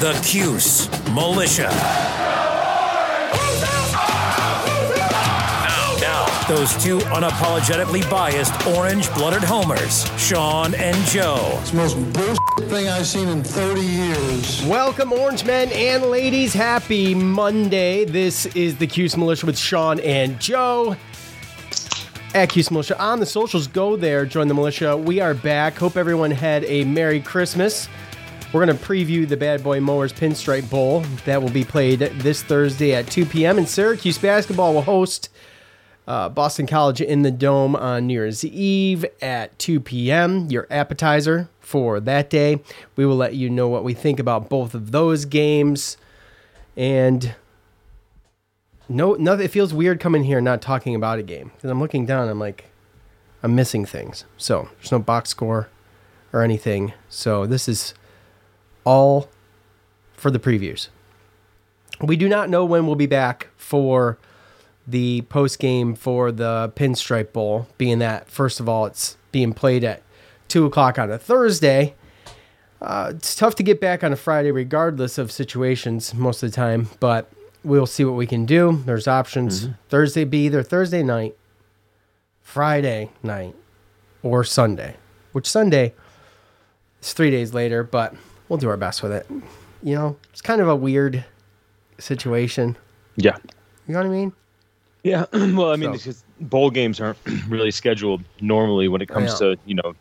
the Cuse Militia. Now, now, those two unapologetically biased orange-blooded homers, Sean and Joe. It's the most bullshit thing I've seen in 30 years. Welcome, Orange Men and ladies. Happy Monday. This is the Cuse Militia with Sean and Joe. At Cuse Militia on the socials, go there, join the militia. We are back. Hope everyone had a Merry Christmas. We're going to preview the Bad Boy Mowers Pinstripe Bowl that will be played this Thursday at 2 p.m. And Syracuse basketball will host uh, Boston College in the Dome on New Year's Eve at 2 p.m. Your appetizer for that day. We will let you know what we think about both of those games. And no, nothing. It feels weird coming here not talking about a game because I'm looking down. I'm like, I'm missing things. So there's no box score or anything. So this is all for the previews. We do not know when we'll be back for the post game for the Pinstripe Bowl, being that first of all it's being played at two o'clock on a Thursday. Uh, it's tough to get back on a Friday, regardless of situations, most of the time. But we'll see what we can do. There's options. Thursday be either Thursday night, Friday night, or Sunday. Which Sunday is three days later, but we'll do our best with it. You know, it's kind of a weird situation. Yeah. You know what I mean? Yeah. well, I mean, So- it's just bowl games aren't really scheduled normally when it comes to, you know,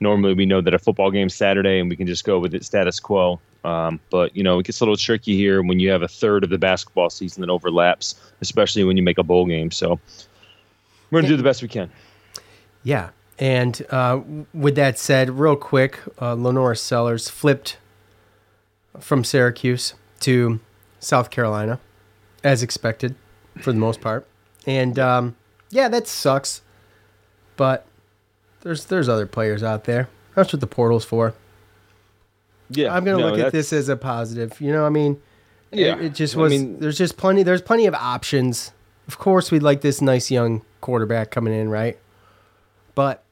normally we know that a football game's Saturday and we can just go with it status quo. Um, but, you know, it gets a little tricky here when you have a third of the basketball season that overlaps, especially when you make a bowl game. So we're going to do the best we can. Yeah. And uh, with that said, real quick, uh, LaNorris Sellers flipped from Syracuse to South Carolina, as expected, for the most part. And um, yeah, that sucks. But there's there's other players out there. That's what the portal's for. Yeah. I'm gonna no, look at this as a positive. You know, I mean, Yeah. it, it just I was. mean- there's just plenty. There's plenty of options. Of course, we'd like this nice young quarterback coming in, right? But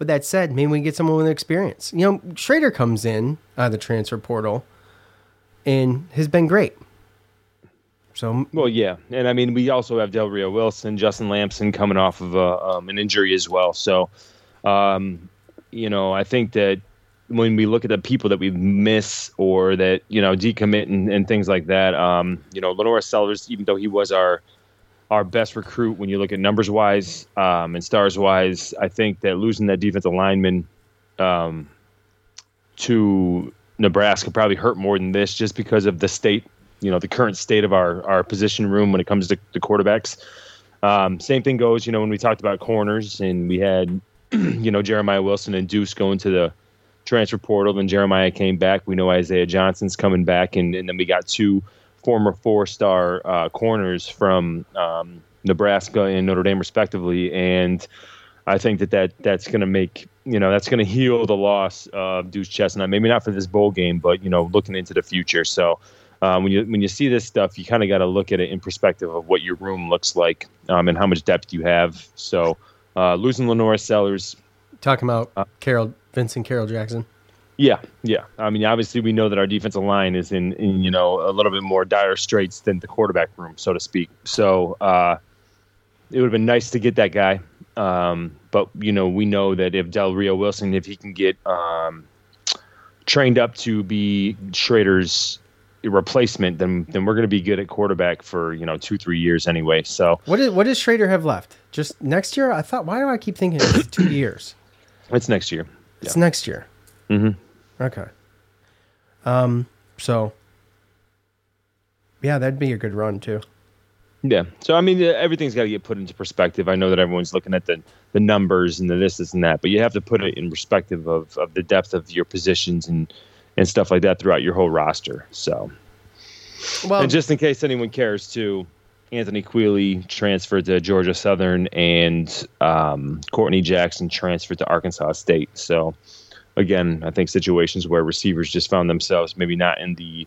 with that said, maybe we get someone with experience. You know, Shrader comes in out of the transfer portal, and has been great. So Well, yeah, and I mean, we also have Del Rio Wilson, Justin Lamson coming off of a, um, an injury as well. So, um, you know, I think that when we look at the people that we miss or that you know decommit and, and things like that, um, you know, LaNorris Sellers, even though he was our our best recruit when you look at numbers wise um, and stars wise, I think that losing that defensive lineman um, to Nebraska probably hurt more than this, just because of the state, you know, the current state of our our position room when it comes to, the quarterbacks. Um, same thing goes, you know, when we talked about corners and we had, you know, Jeremiah Wilson and Duce going to the transfer portal. Then Jeremiah came back. We know Isaiah Johnson's coming back, and, and then we got two former four-star uh, corners from um, Nebraska and Notre Dame, respectively. And I think that, that that's going to make you know that's going to heal the loss of Duce Chestnut. Maybe not for this bowl game, but you know, looking into the future. So. Um, when you when you see this stuff, you kind of got to look at it in perspective of what your room looks like um, and how much depth you have. So uh, losing LaNorris Sellers, talking about Uh, Carol Vincent Carroll Jackson. Yeah, yeah. I mean, obviously, we know that our defensive line is in, in you know a little bit more dire straits than the quarterback room, so to speak. So uh, it would have been nice to get that guy, um, but you know we know that if Del Rio Wilson, if he can get um, trained up to be Shrader's replacement, then then we're going to be good at quarterback for you know two three years anyway. So What is what does Shrader have left? Just next year? I thought. Why do I keep thinking it's two years? it's next year. It's next year. Mm-hmm. Okay. Um. So. Yeah, that'd be a good run too. Yeah. So I mean, everything's got to get put into perspective. I know that everyone's looking at the the numbers and the this, this, and that, but you have to put it in perspective of, of the depth of your positions and and stuff like that throughout your whole roster. So, Well, and just in case anyone cares, too, Anthony Queeley transferred to Georgia Southern, and um, Courtney Jackson transferred to Arkansas State. So, again, I think situations where receivers just found themselves maybe not in the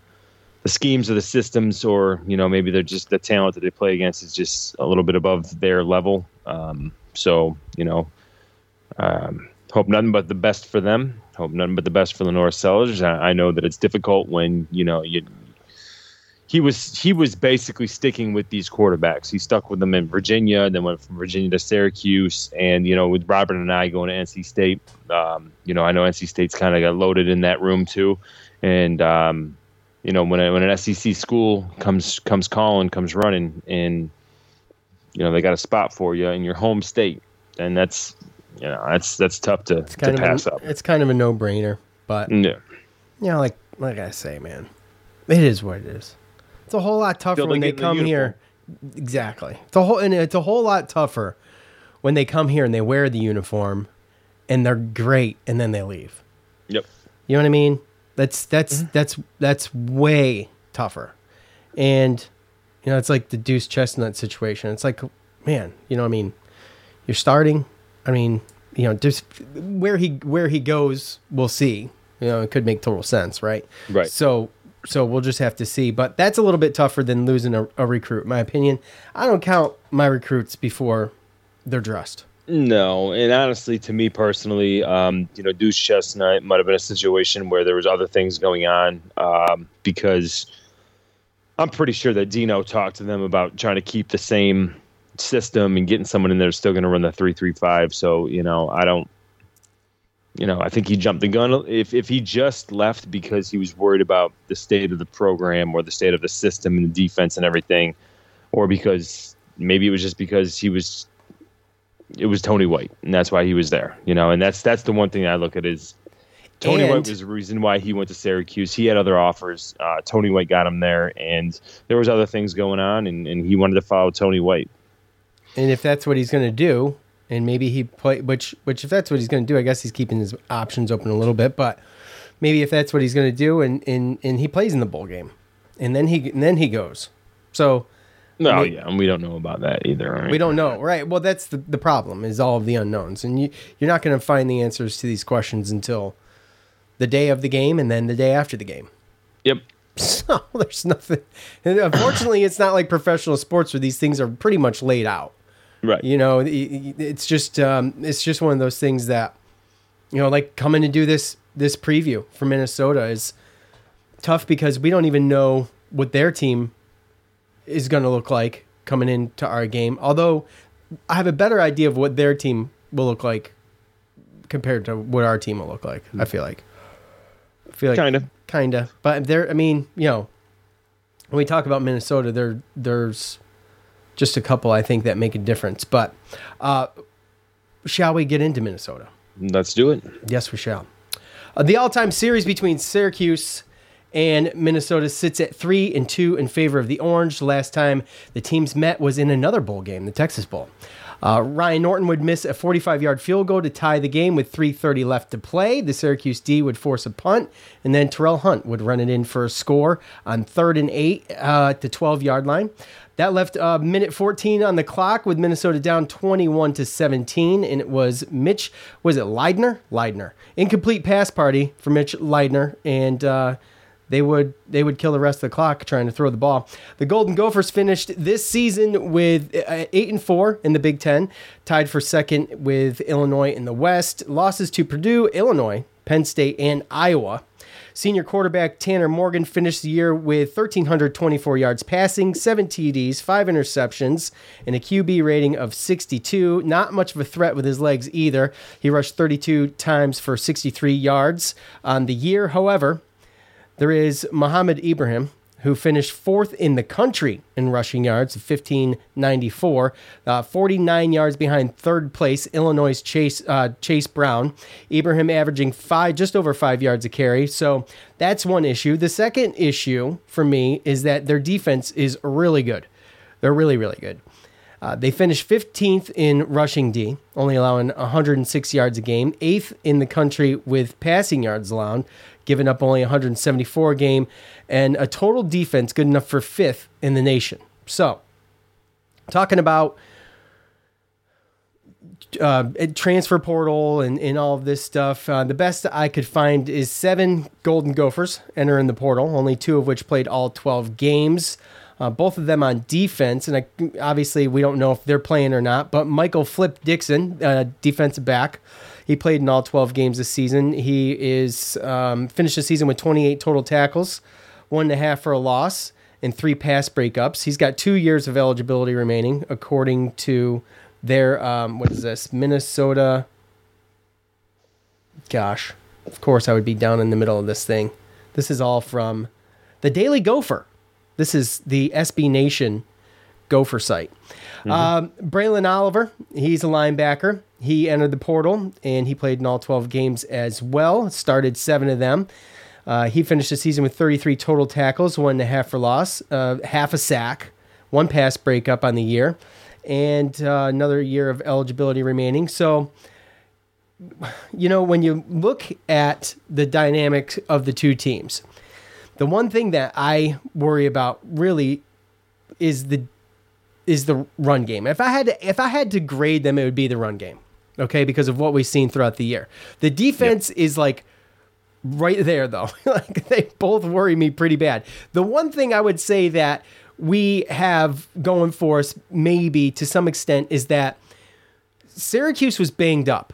the schemes or the systems, or you know, maybe they're just the talent that they play against is just a little bit above their level. Um, so, you know, um, hope nothing but the best for them. Hope nothing but the best for LaNorris Sellers. I, I know that it's difficult when you know you. He was he was basically sticking with these quarterbacks. He stuck with them in Virginia, and then went from Virginia to Syracuse, and you know with Robert Anae going to NC State, um, you know I know NC State's kind of got loaded in that room too, and um, you know when a, when an SEC school comes comes calling, comes running, and you know they got a spot for you in your home state, and that's you know that's that's tough to, to kind of pass a, up. it's kind of a no brainer, but you Yeah. know, like like I say, man, it is what it is. It's a whole lot tougher when they in the come here. Exactly. It's a whole and it's a whole lot tougher when they come here and they wear the uniform and they're great and then they leave. Yep. You know what I mean? That's that's Mm-hmm. that's that's way tougher. And you know, it's like the Duce Chestnut situation. It's like, man, you know, what I mean, you're starting. I mean, you know, just where he where he goes, we'll see. You know, it could make total sense, right? Right. So so we'll just have to see. But that's a little bit tougher than losing a, a recruit, in my opinion. I don't count my recruits before they're dressed. No, and honestly, to me personally, um, you know, Duce Chestnut might have been a situation where there was other things going on um, because I'm pretty sure that Dino talked to them about trying to keep the same system and getting someone in there still going to run the three three five. So you know, I don't. You know, I think he jumped the gun. If if he just left because he was worried about the state of the program or the state of the system and the defense and everything, or because maybe it was just because he was it was Tony White, and that's why he was there. You know, and that's that's the one thing I look at is Tony And- White was the reason why he went to Syracuse. He had other offers. Uh, Tony White got him there, and there was other things going on, and, and he wanted to follow Tony White. And if that's what he's going to do, and maybe he play, which which if that's what he's going to do, I guess he's keeping his options open a little bit. But maybe if that's what he's going to do, and and and he plays in the bowl game, and then he and then he goes. So No, mean- yeah, and we don't know about that either. Right? we don't know, right? Well, that's the the problem is all of the unknowns, and you you're not going to find the answers to these questions until the day of the game, and then the day after the game. Yep. So there's nothing. And unfortunately, it's not like professional sports where these things are pretty much laid out. Right. You know, it's just um, it's just one of those things that you know, like coming to do this this preview for Minnesota is tough because we don't even know what their team is going to look like coming into our game. Although I have a better idea of what their team will look like compared to what our team will look like. I feel like. I feel like Kinda. kinda. But there, I mean, you know, when we talk about Minnesota, there there's just a couple I think that make a difference. But uh, shall we get into Minnesota? Let's do it. Yes, we shall. Uh, the all-time series between Syracuse and Minnesota sits at three and two in favor of the Orange. The last time the teams met was in another bowl game, the Texas Bowl. Uh, Ryan Norton would miss a 45-yard field goal to tie the game with 3:30 left to play. The Syracuse D would force a punt, and then Terrel Hunt would run it in for a score on third and eight uh, at the 12-yard line. That left uh, minute 14 on the clock with Minnesota down 21 to 17, and it was Mitch. Was it Leidner? Leidner. Incomplete pass party for Mitch Leidner, and uh, they would they would kill the rest of the clock trying to throw the ball. The Golden Gophers finished this season with uh, eight and four in the Big Ten, tied for second with Illinois in the West. Losses to Purdue, Illinois, Penn State, and Iowa. Senior quarterback Tanner Morgan finished the year with 1,324 yards passing, seven TDs, five interceptions, and a QB rating of 62. Not much of a threat with his legs either. He rushed 32 times for 63 yards on the year. However, there is Mohamed Ibrahim, who finished fourth in the country in rushing yards, 1594, uh, 49 yards behind third place Illinois Chase uh, Chase Brown. Ibrahim averaging five, just over five yards a carry. So that's one issue. The second issue for me is that their defense is really good. They're really, really good. Uh, they finished 15th in rushing D, only allowing 106 yards a game, eighth in the country with passing yards allowed, giving up only 174 a game, and a total defense good enough for fifth in the nation. So, talking about uh, transfer portal and, and all of this stuff, uh, the best I could find is seven Golden Gophers enter in the portal, only two of which played all 12 games. Uh, both of them on defense, and I, obviously we don't know if they're playing or not. But Michael Flip Dixon, uh, defensive back, he played in all 12 games this season. He is um, finished the season with 28 total tackles, one and a half for a loss, and three pass breakups. He's got two years of eligibility remaining, according to their um, what is this Minnesota? Gosh, of course I would be down in the middle of this thing. This is all from the Daily Gopher. This is the SB Nation Gopher site. Mm-hmm. Um, Braelen Oliver, he's a linebacker. He entered the portal and he played in all 12 games as well. Started seven of them. Uh, he finished the season with 33 total tackles, one and a half for loss, uh, half a sack, one pass breakup on the year, and uh, another year of eligibility remaining. So, you know, when you look at the dynamics of the two teams, the one thing that I worry about really is the is the run game. If I had to, if I had to grade them, it would be the run game. Okay, because of what we've seen throughout the year. The defense yep. is like right there though. like they both worry me pretty bad. The one thing I would say that we have going for us maybe to some extent is that Syracuse was banged up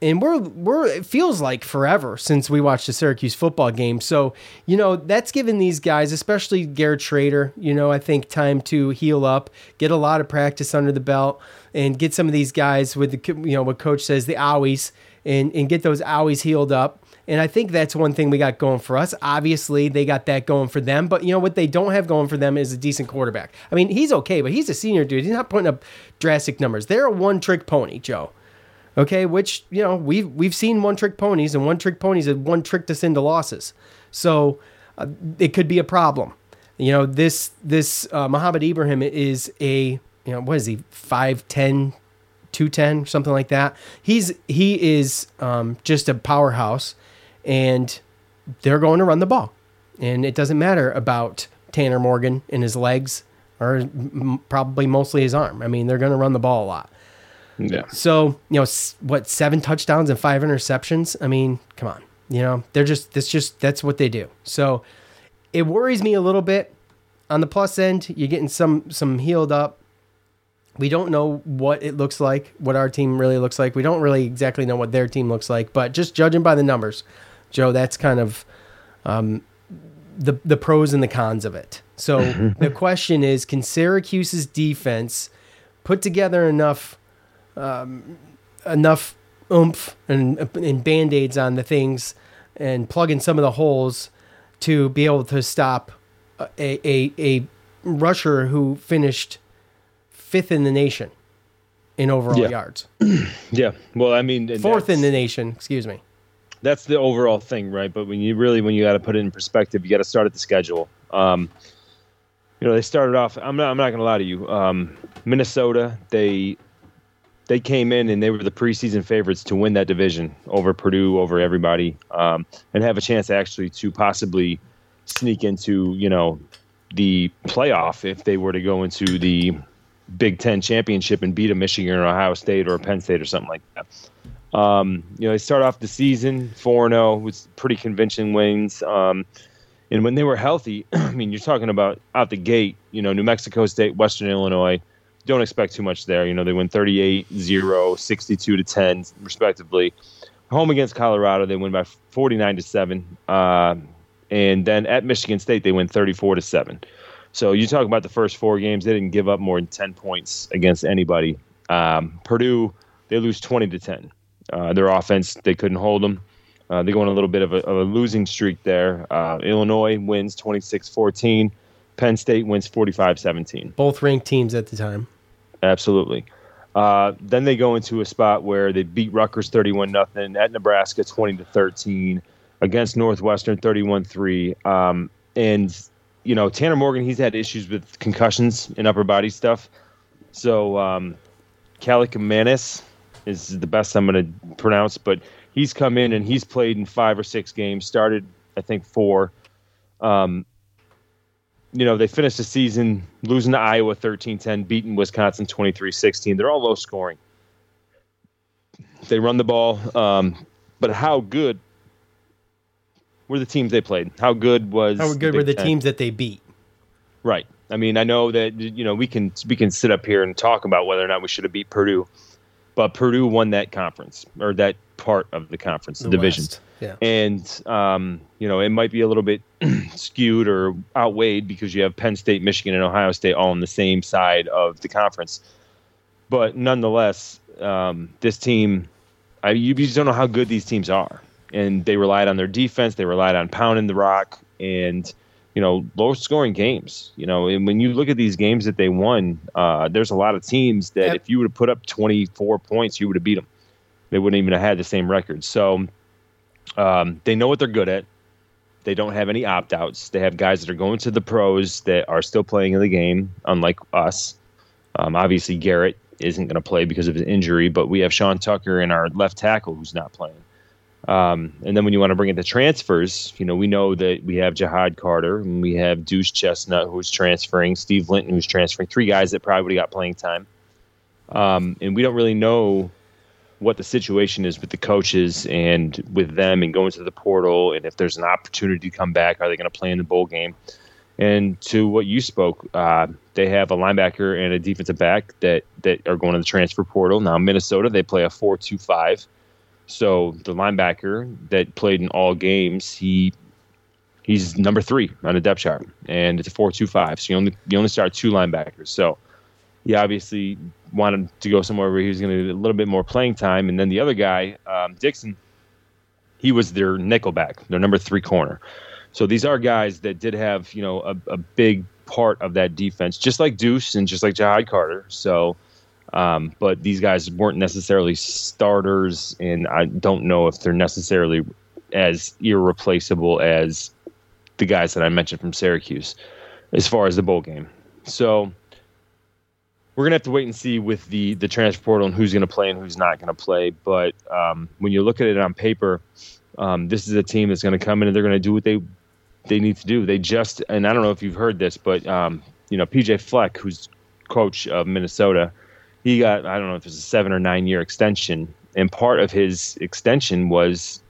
and we're we're it feels like forever since we watched the Syracuse football game. So you know that's given these guys, especially Garrett Shrader, you know I think time to heal up, get a lot of practice under the belt, and get some of these guys with the you know what coach says the owies and and get those owies healed up. And I think that's one thing we got going for us. Obviously, they got that going for them. But you know what they don't have going for them is a decent quarterback. I mean, he's okay, but he's a senior dude. He's not putting up drastic numbers. They're a one trick pony, Joe. Okay, which you know we've we've seen one trick ponies, and one trick ponies have one tricked us into losses. So uh, it could be a problem. You know, this this uh, Mohamed Ibrahim is a you know what is he 5'10", 210, something like that. He's he is um, just a powerhouse, and they're going to run the ball, and it doesn't matter about Tanner Morgan and his legs, or probably mostly his arm. I mean, they're going to run the ball a lot. Yeah. So you know what? Seven touchdowns and five interceptions. I mean, come on. You know they're just that's just that's what they do. So it worries me a little bit. On the plus end, you're getting some some healed up. We don't know what it looks like, what our team really looks like. We don't really exactly know what their team looks like, but just judging by the numbers, Joe, that's kind of um, the the pros and the cons of it. So the question is, can Syracuse's defense put together enough um, enough oomph and, and band aids on the things and plug in some of the holes to be able to stop a, a, a rusher who finished fifth in the nation in overall yeah. yards. yeah. Well, I mean, fourth in the nation, excuse me. That's the overall thing, right? But when you really, when you got to put it in perspective, you got to start at the schedule. Um, you know, they started off. I'm not. I'm not going to lie to you. Um, Minnesota. They they came in and they were the preseason favorites to win that division over Purdue, over everybody, um, and have a chance actually to possibly sneak into you know the playoff if they were to go into the Big Ten championship and beat a Michigan or Ohio State or Penn State or something like that. Um, you know, they start off the season 4 0 with pretty convincing wins. Um, and when they were healthy, I mean, you're talking about out the gate, you know, New Mexico State, Western Illinois, don't expect too much there. You know, they win 38 0, 62 to 10, respectively. Home against Colorado, they win by 49 to 7. Uh, and then at Michigan State, they win 34 to 7. So you talk about the first four games, they didn't give up more than 10 points against anybody. Um, Purdue, they lose 20 to 10. Uh, their offense, they couldn't hold them. Uh, they go on a little bit of a, of a losing streak there. Uh, Illinois wins 26 14. Penn State wins 45 17. Both ranked teams at the time. Absolutely. Uh, then they go into a spot where they beat Rutgers 31 nothing at Nebraska 20 to 13 against Northwestern 31 3. Um, and, you know, Tanner Morgan, he's had issues with concussions and upper body stuff. So, um, Kaliakmanis is the best I'm going to pronounce, but he's come in and he's played in five or six games, started, I think, four. Um, you know, they finished the season losing to Iowa 13 10, beating Wisconsin 23 16. They're all low scoring. They run the ball. Um, but how good were the teams they played? How good was how good the were the teams that they beat? Right. I mean, I know that you know we can we can sit up here and talk about whether or not we should have beat Purdue, but Purdue won that conference or that part of the conference, the, the division. West. Yeah. And um, you know, it might be a little bit skewed or outweighed because you have Penn State, Michigan, and Ohio State all on the same side of the conference. But nonetheless, um, this team, I, you just don't know how good these teams are. And they relied on their defense. They relied on pounding the rock and you know low scoring games. You know, and when you look at these games that they won, uh, there's a lot of teams that yep. if you would have put up 24 points, you would have beat them. They wouldn't even have had the same record. So um, they know what they're good at. They don't have any opt outs. They have guys that are going to the pros that are still playing in the game, unlike us. Um, obviously, Garrett isn't going to play because of his injury, but we have Sean Tucker in our left tackle who's not playing. Um, and then when you want to bring in the transfers, you know, we know that we have Ja'Had Carter and we have Duce Chestnut who's transferring, Steve Linton who's transferring, three guys that probably got playing time. Um, and we don't really know what the situation is with the coaches and with them and going to the portal and if there's an opportunity to come back are they going to play in the bowl game? And to what you spoke uh, they have a linebacker and a defensive back that that are going to the transfer portal. Now minnesota they play a 4-2-5 so the linebacker that played in all games he he's number three on the depth chart and it's a 4-2-5 so you only you only start two linebackers. So he obviously wanted to go somewhere where he was going to get a little bit more playing time. And then the other guy, um, Dixon, he was their nickelback, their number three corner. So these are guys that did have, you know, a, a big part of that defense, just like Duce and just like Ja'Had Carter. So, um, but these guys weren't necessarily starters, and I don't know if they're necessarily as irreplaceable as the guys that I mentioned from Syracuse as far as the bowl game. So we're gonna have to wait and see with the the transfer portal and who's gonna play and who's not gonna play. But um, when you look at it on paper, um, this is a team that's gonna come in and they're gonna do what they they need to do. They just and I don't know if you've heard this, but um, you know PJ Fleck, who's coach of Minnesota, he got I don't know if it's a seven or nine year extension, and part of his extension was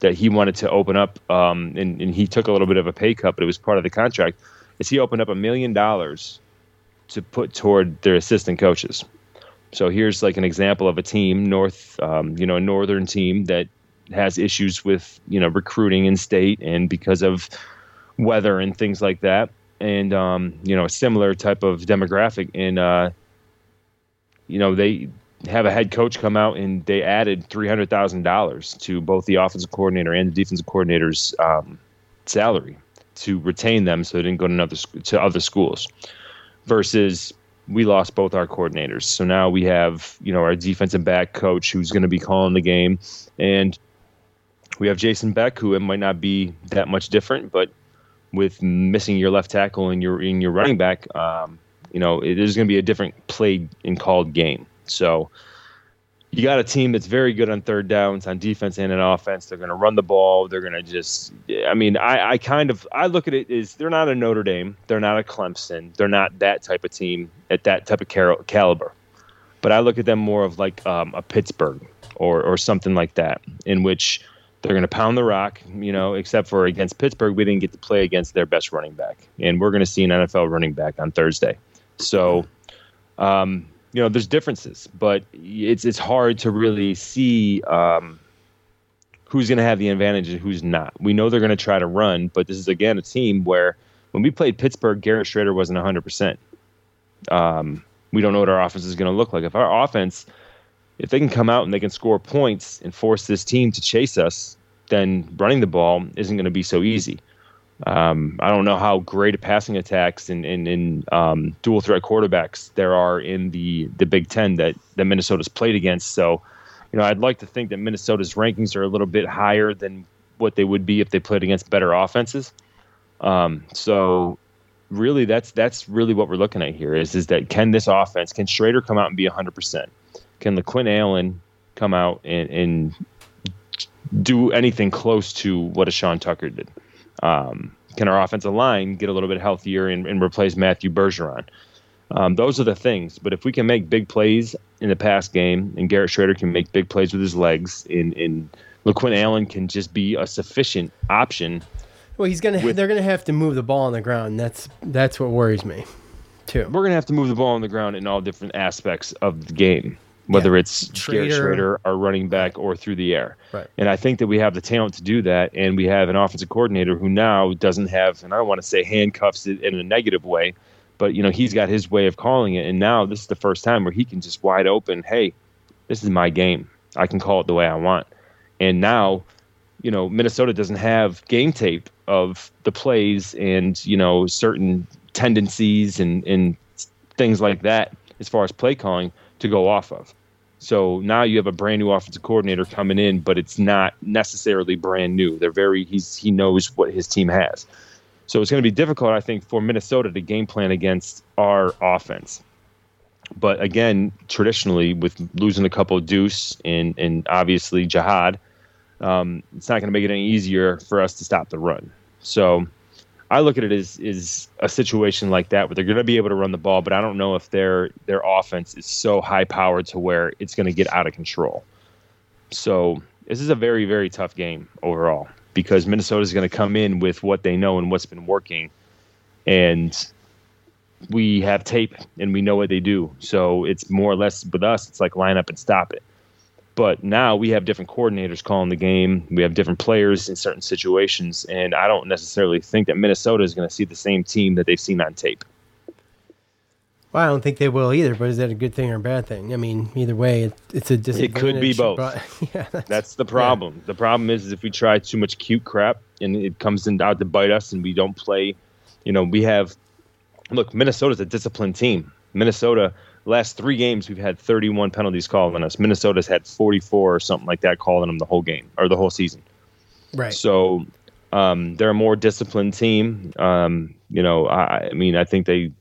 that he wanted to open up, um, and, and he took a little bit of a pay cut, but it was part of the contract. Is he opened up a million dollars to put toward their assistant coaches. So here's like an example of a team, North, um, you know, a northern team that has issues with you know recruiting in state and because of weather and things like that, and um, you know a similar type of demographic. And uh, you know they have a head coach come out and they added three hundred thousand dollars to both the offensive coordinator and the defensive coordinator's um, salary to retain them, so they didn't go to another to other schools versus we lost both our coordinators. So now we have, you know, our defensive back coach who's going to be calling the game. And we have Jason Beck, who it might not be that much different, but with missing your left tackle and your in your running back, um, you know, it is going to be a different played and called game. So you got a team that's very good on third downs on defense and on offense. They're going to run the ball. They're going to just, I mean, I, I kind of, I look at it as they're not a Notre Dame. They're not a Clemson. They're not that type of team at that type of car- caliber. But I look at them more of like um, a Pittsburgh or, or something like that, in which they're going to pound the rock, you know, except for against Pittsburgh, we didn't get to play against their best running back. And we're going to see an NFL running back on Thursday. So, um, you know, there's differences, but it's it's hard to really see um, who's going to have the advantage and who's not. We know they're going to try to run, but this is again a team where when we played Pittsburgh, Garrett Shrader wasn't 100. Um, percent We don't know what our offense is going to look like. If our offense, if they can come out and they can score points and force this team to chase us, then running the ball isn't going to be so easy. Um, I don't know how great at passing attacks and in, in, in um, dual threat quarterbacks there are in the the Big Ten that that Minnesota's played against. So, you know, I'd like to think that Minnesota's rankings are a little bit higher than what they would be if they played against better offenses. Um, so, really, that's that's really what we're looking at here is is that can this offense can Shrader come out and be 100 percent? Can LeQuint Allen come out and, and do anything close to what a Sean Tucker did? Um, can our offensive line get a little bit healthier and, and replace Matthew Bergeron? Um, those are the things. But if we can make big plays in the pass game, and Garrett Shrader can make big plays with his legs, and, and LeQuint Allen can just be a sufficient option. Well, he's gonna. With, they're gonna have to move the ball on the ground. That's that's what worries me, too. We're gonna have to move the ball on the ground in all different aspects of the game whether yeah. it's Shrader. Garrett Shrader, our running back, or through the air. Right. And I think that we have the talent to do that, and we have an offensive coordinator who now doesn't have, and I don't want to say handcuffs it in a negative way, but you know he's got his way of calling it, and now this is the first time where he can just wide open, hey, this is my game. I can call it the way I want. And now, you know, Minnesota doesn't have game tape of the plays and you know certain tendencies and and things like that as far as play calling to go off of. So now you have a brand new offensive coordinator coming in, but it's not necessarily brand new. They're very he's he knows what his team has. So it's going to be difficult, I think, for Minnesota to game plan against our offense. But again, traditionally, with losing a couple of Duce and and obviously Ja'Had, um, it's not going to make it any easier for us to stop the run. So I look at it as is a situation like that where they're going to be able to run the ball, but I don't know if their their offense is so high powered to where it's going to get out of control. So this is a very very tough game overall because Minnesota is going to come in with what they know and what's been working, and we have tape and we know what they do. So it's more or less with us. It's like line up and stop it. But now we have different coordinators calling the game. We have different players in certain situations, and I don't necessarily think that Minnesota is going to see the same team that they've seen on tape. Well, I don't think they will either. But is that a good thing or a bad thing? I mean, either way, it, it's a disadvantage. It could be both. But, yeah, that's, that's, the problem. Yeah. The problem is, is if we try too much cute crap and it comes in out to bite us, and we don't play. You know, we have look. Minnesota's a disciplined team. Minnesota last three games we've had 31 penalties called on us. Minnesota's had 44 or something like that called on them the whole game or the whole season. Right. So um, they're a more disciplined team. Um, you know, I, I, mean, I think they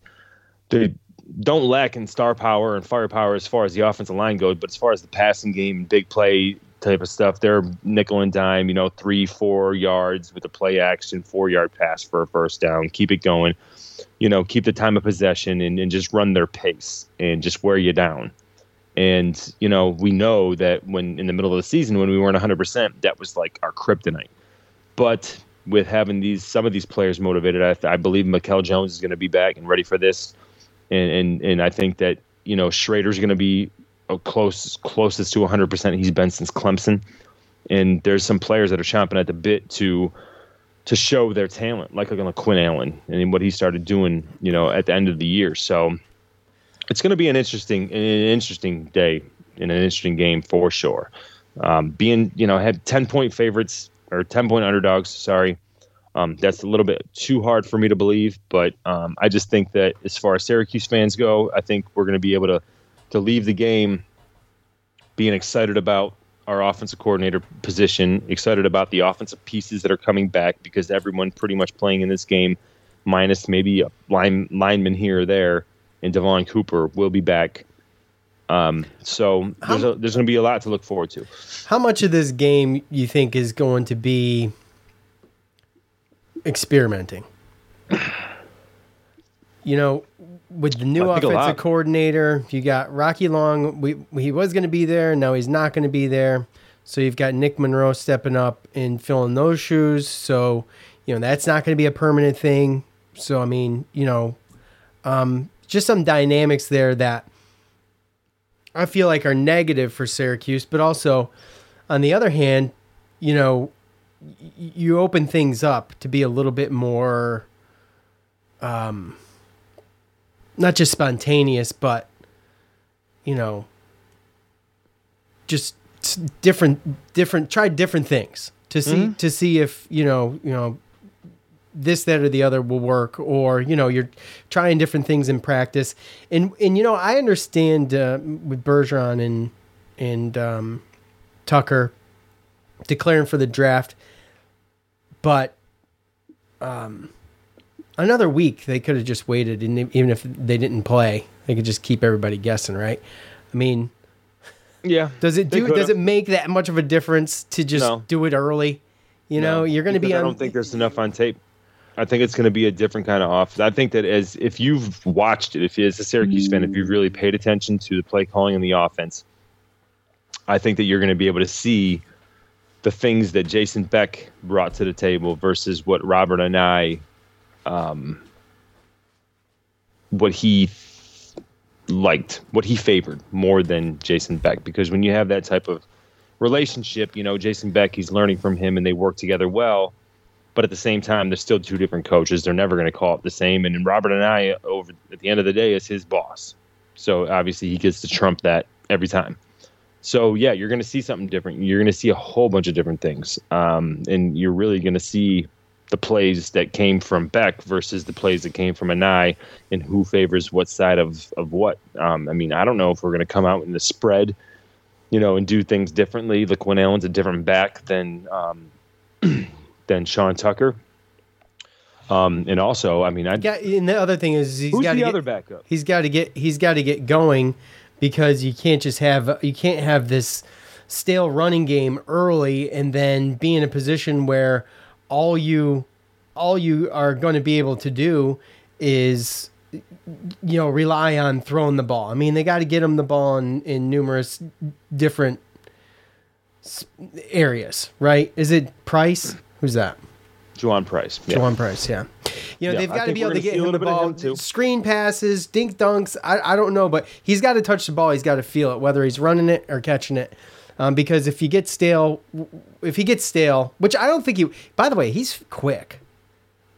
they don't lack in star power and firepower as far as the offensive line goes, but as far as the passing game, and big play type of stuff, they're nickel and dime. You know, three, four yards with a play action, four yard pass for a first down. Keep it going you know, keep the time of possession and, and just run their pace and just wear you down. And, you know, we know that when in the middle of the season, when we weren't 100%, that was like our kryptonite. But with having these some of these players motivated, I, I believe Mikel Jones is going to be back and ready for this. And, and, and I think that, you know, Shrader's going to be close closest to 100% he's been since Clemson. And there's some players that are chomping at the bit to – to show their talent, like like Quinn Allen and what he started doing, you know, at the end of the year. So it's going to be an interesting, an interesting day and an interesting game for sure. Um, being, you know, had ten point favorites or ten point underdogs. Sorry, um, that's a little bit too hard for me to believe, but um, I just think that as far as Syracuse fans go, I think we're going to be able to to leave the game being excited about our offensive coordinator position. Excited about the offensive pieces that are coming back because everyone pretty much playing in this game, minus maybe a line, lineman here or there, and Devon Cooper will be back. Um, so there's, a, there's going to be a lot to look forward to. How much of this game you think is going to be experimenting? you know, with the new offensive coordinator, you got Rocky Long. We he was going to be there. Now he's not going to be there. So you've got Nick Monroe stepping up and filling those shoes. So you know that's not going to be a permanent thing. So I mean, you know, um, just some dynamics there that I feel like are negative for Syracuse, but also on the other hand, you know, you open things up to be a little bit more. Um, not just spontaneous, but you know, just different, different. Try different things to to see to see if you know you know this that or the other will work or you know you're trying different things in practice and and you know I understand uh, with Bergeron and and um, Tucker declaring for the draft but um, another week they could have just waited and even if they didn't play they could just keep everybody guessing right I mean Yeah. does it do? Does it make that much of a difference to just No. do it early? You know, you're going to be on. I don't think there's enough on tape. I think it's going to be a different kind of off. I think that as if you've watched it, if as a Syracuse fan, if you've really paid attention to the play calling and the offense, I think that you're going to be able to see the things that Jason Beck brought to the table versus what Robert Anae, um, what he liked, what he favored more than Jason Beck. Because when you have that type of relationship, you know, Jason Beck, he's learning from him and they work together well. But at the same time, they're still two different coaches. They're never going to call it the same. And Robert Anae, over at the end of the day, is his boss. So obviously, he gets to trump that every time. So yeah, you're going to see something different. You're going to see a whole bunch of different things, um, and you're really going to see the plays that came from Beck versus the plays that came from Anae, and who favors what side of of what. Um, I mean, I don't know if we're going to come out in the spread, you know, and do things differently. Like Quinn Allen's a different back than um, than Sean Tucker. Um, and also, I mean, I Yeah, and the other thing is he's who's got the to other backup? he's got to get he's got to get going because you can't just have you can't have this stale running game early and then be in a position where all you all you are going to be able to do is you know rely on throwing the ball. I mean, they got to get him the ball in, in numerous different areas, right? Is it Price? Who's that? Juwaun Price. Yeah. Juwaun Price, yeah. You know, Yeah, they've got to be able to get him the little bit of ball, him, screen passes, dink dunks. I, I don't know, but he's got to touch the ball. He's got to feel it, whether he's running it or catching it. Um, because if he gets stale, if he gets stale, which I don't think he. By the way, he's quick.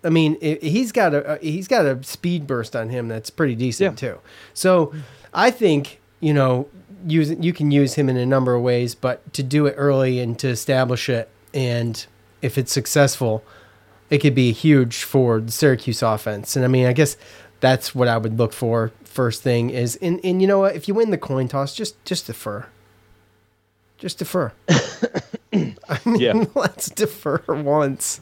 I mean, he's got a he's got a speed burst on him that's pretty decent Yeah. too. So I think you know use you can use him in a number of ways, but to do it early and to establish it, and if it's successful, it could be huge for the Syracuse offense. And I mean, I guess that's what I would look for first thing is and, and you know what, if you win the coin toss, just just defer. Just defer. I mean, Yeah. let's defer once.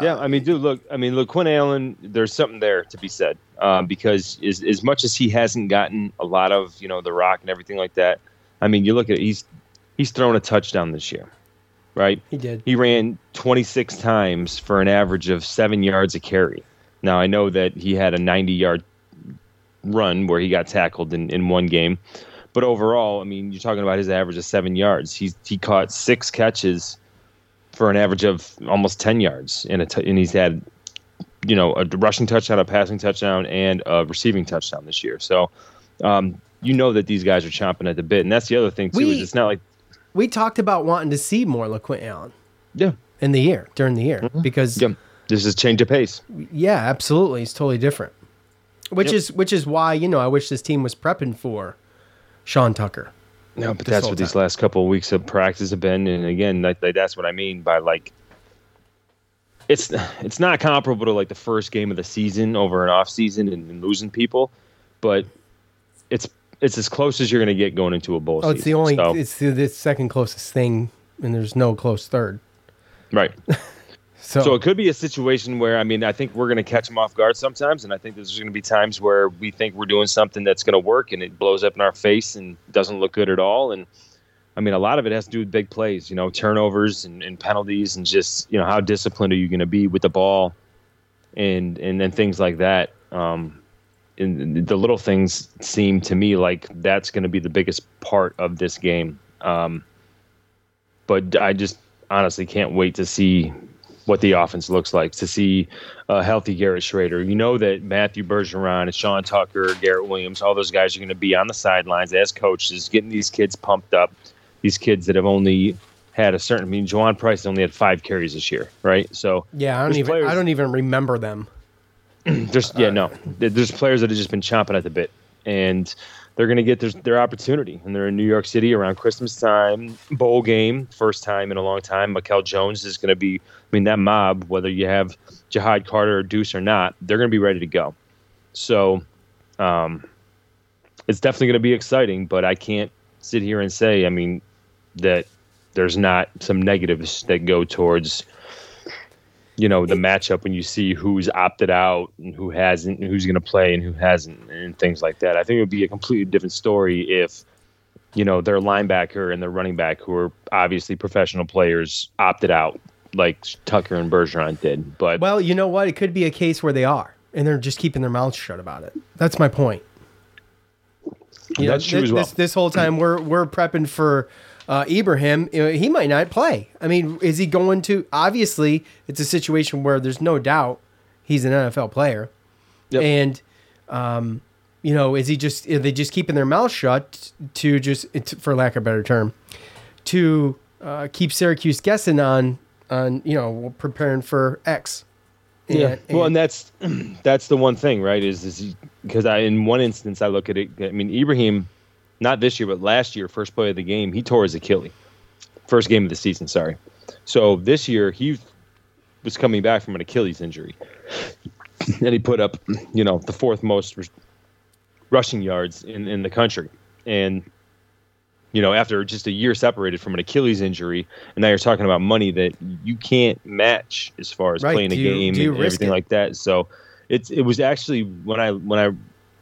yeah, I mean, dude, look, I mean, look, Quinn Allen, there's something there to be said um, because as, as much as he hasn't gotten a lot of, you know, the rock and everything like that, I mean, you look at it, he's he's thrown a touchdown this year, right? He did. He ran 26 times for an average of seven yards a carry. Now, I know that he had a 90 yard run where he got tackled in, in one game. But overall, I mean, you're talking about his average of seven yards. He's, he caught six catches for an average of almost 10 yards. And, a t- and he's had, you know, a rushing touchdown, a passing touchdown, and a receiving touchdown this year. So, um, you know that these guys are chomping at the bit. And that's the other thing, too, We- is it's not like, We talked about wanting to see more LeQuint Allen yeah, in the year, during the year, because Mm-hmm. yeah, this is change of pace. yeah, absolutely, it's totally different. Which Yep. is which is why you know I wish this team was prepping for Sean Tucker. No, but that's whole what these last couple of weeks of practice have been, and again, that, that- that's what I mean by like, it's it's not comparable to like the first game of the season over an off season and, and losing people, but it's it's as close as you're going to get going into a bowl. Oh, it's the only So- it's the, the second closest thing, and there's no close third. right. So, So it could be a situation where I mean I think we're going to catch them off guard sometimes, and I think there's going to be times where we think we're doing something that's going to work, and it blows up in our face and doesn't look good at all. And I mean a lot of it has to do with big plays, you know, turnovers and, and penalties, and just you know how disciplined are you going to be with the ball, and and then things like that. Um, and the little things seem to me like that's going to be the biggest part of this game. Um, but I just honestly can't wait to see what the offense looks like, to see a healthy Garrett Shrader. You know that Matthew Bergeron and Sean Tucker, Garrett Williams, all those guys are going to be on the sidelines as coaches, getting these kids pumped up. These kids that have only had a certain, I mean, Juwaun Price only had five carries this year, right? So yeah, I don't even players- I don't even remember them. there's, yeah, uh, no, there's players that have just been chomping at the bit. and they're going to get their, their opportunity. And they're in New York City around Christmas time, bowl game, first time in a long time. Mikel Jones is going to be, mean, that mob, whether you have Ja'Had Carter or Duce or not, they're going to be ready to go. So um, it's definitely going to be exciting, but I can't sit here and say, I mean, that there's not some negatives that go towards you know the matchup when you see who's opted out and who hasn't and who's going to play and who hasn't and things like that i think it would be a completely different story if you know their linebacker and their running back who are obviously professional players opted out like tucker and bergeron did but Well, you know what? It could be a case where they are, and they're just keeping their mouths shut about it. That's my point. You That's true thi- as well. This, this whole time we're we're prepping for uh, Ibrahim. You know, he might not play. I mean, is he going to? Obviously, it's a situation where there's no doubt he's an NFL player, Yep. and um, you know, is he just? Are they just keeping their mouth shut to just, for lack of a better term, to uh, keep Syracuse guessing on on you know preparing for X? Yeah. And- well, and that's that's the one thing, right? Is is because I in one instance I look at it. I mean, Ibrahim, not this year, but last year, first play of the game, he tore his Achilles. First game of the season, sorry. So this year he was coming back from an Achilles injury, and he put up, you know, the fourth most r- rushing yards in in the country, and you know, after just a year separated from an Achilles injury, and now you're talking about money that you can't match as far as Right. playing a you- game and everything it? like that. So it's it was actually when I when I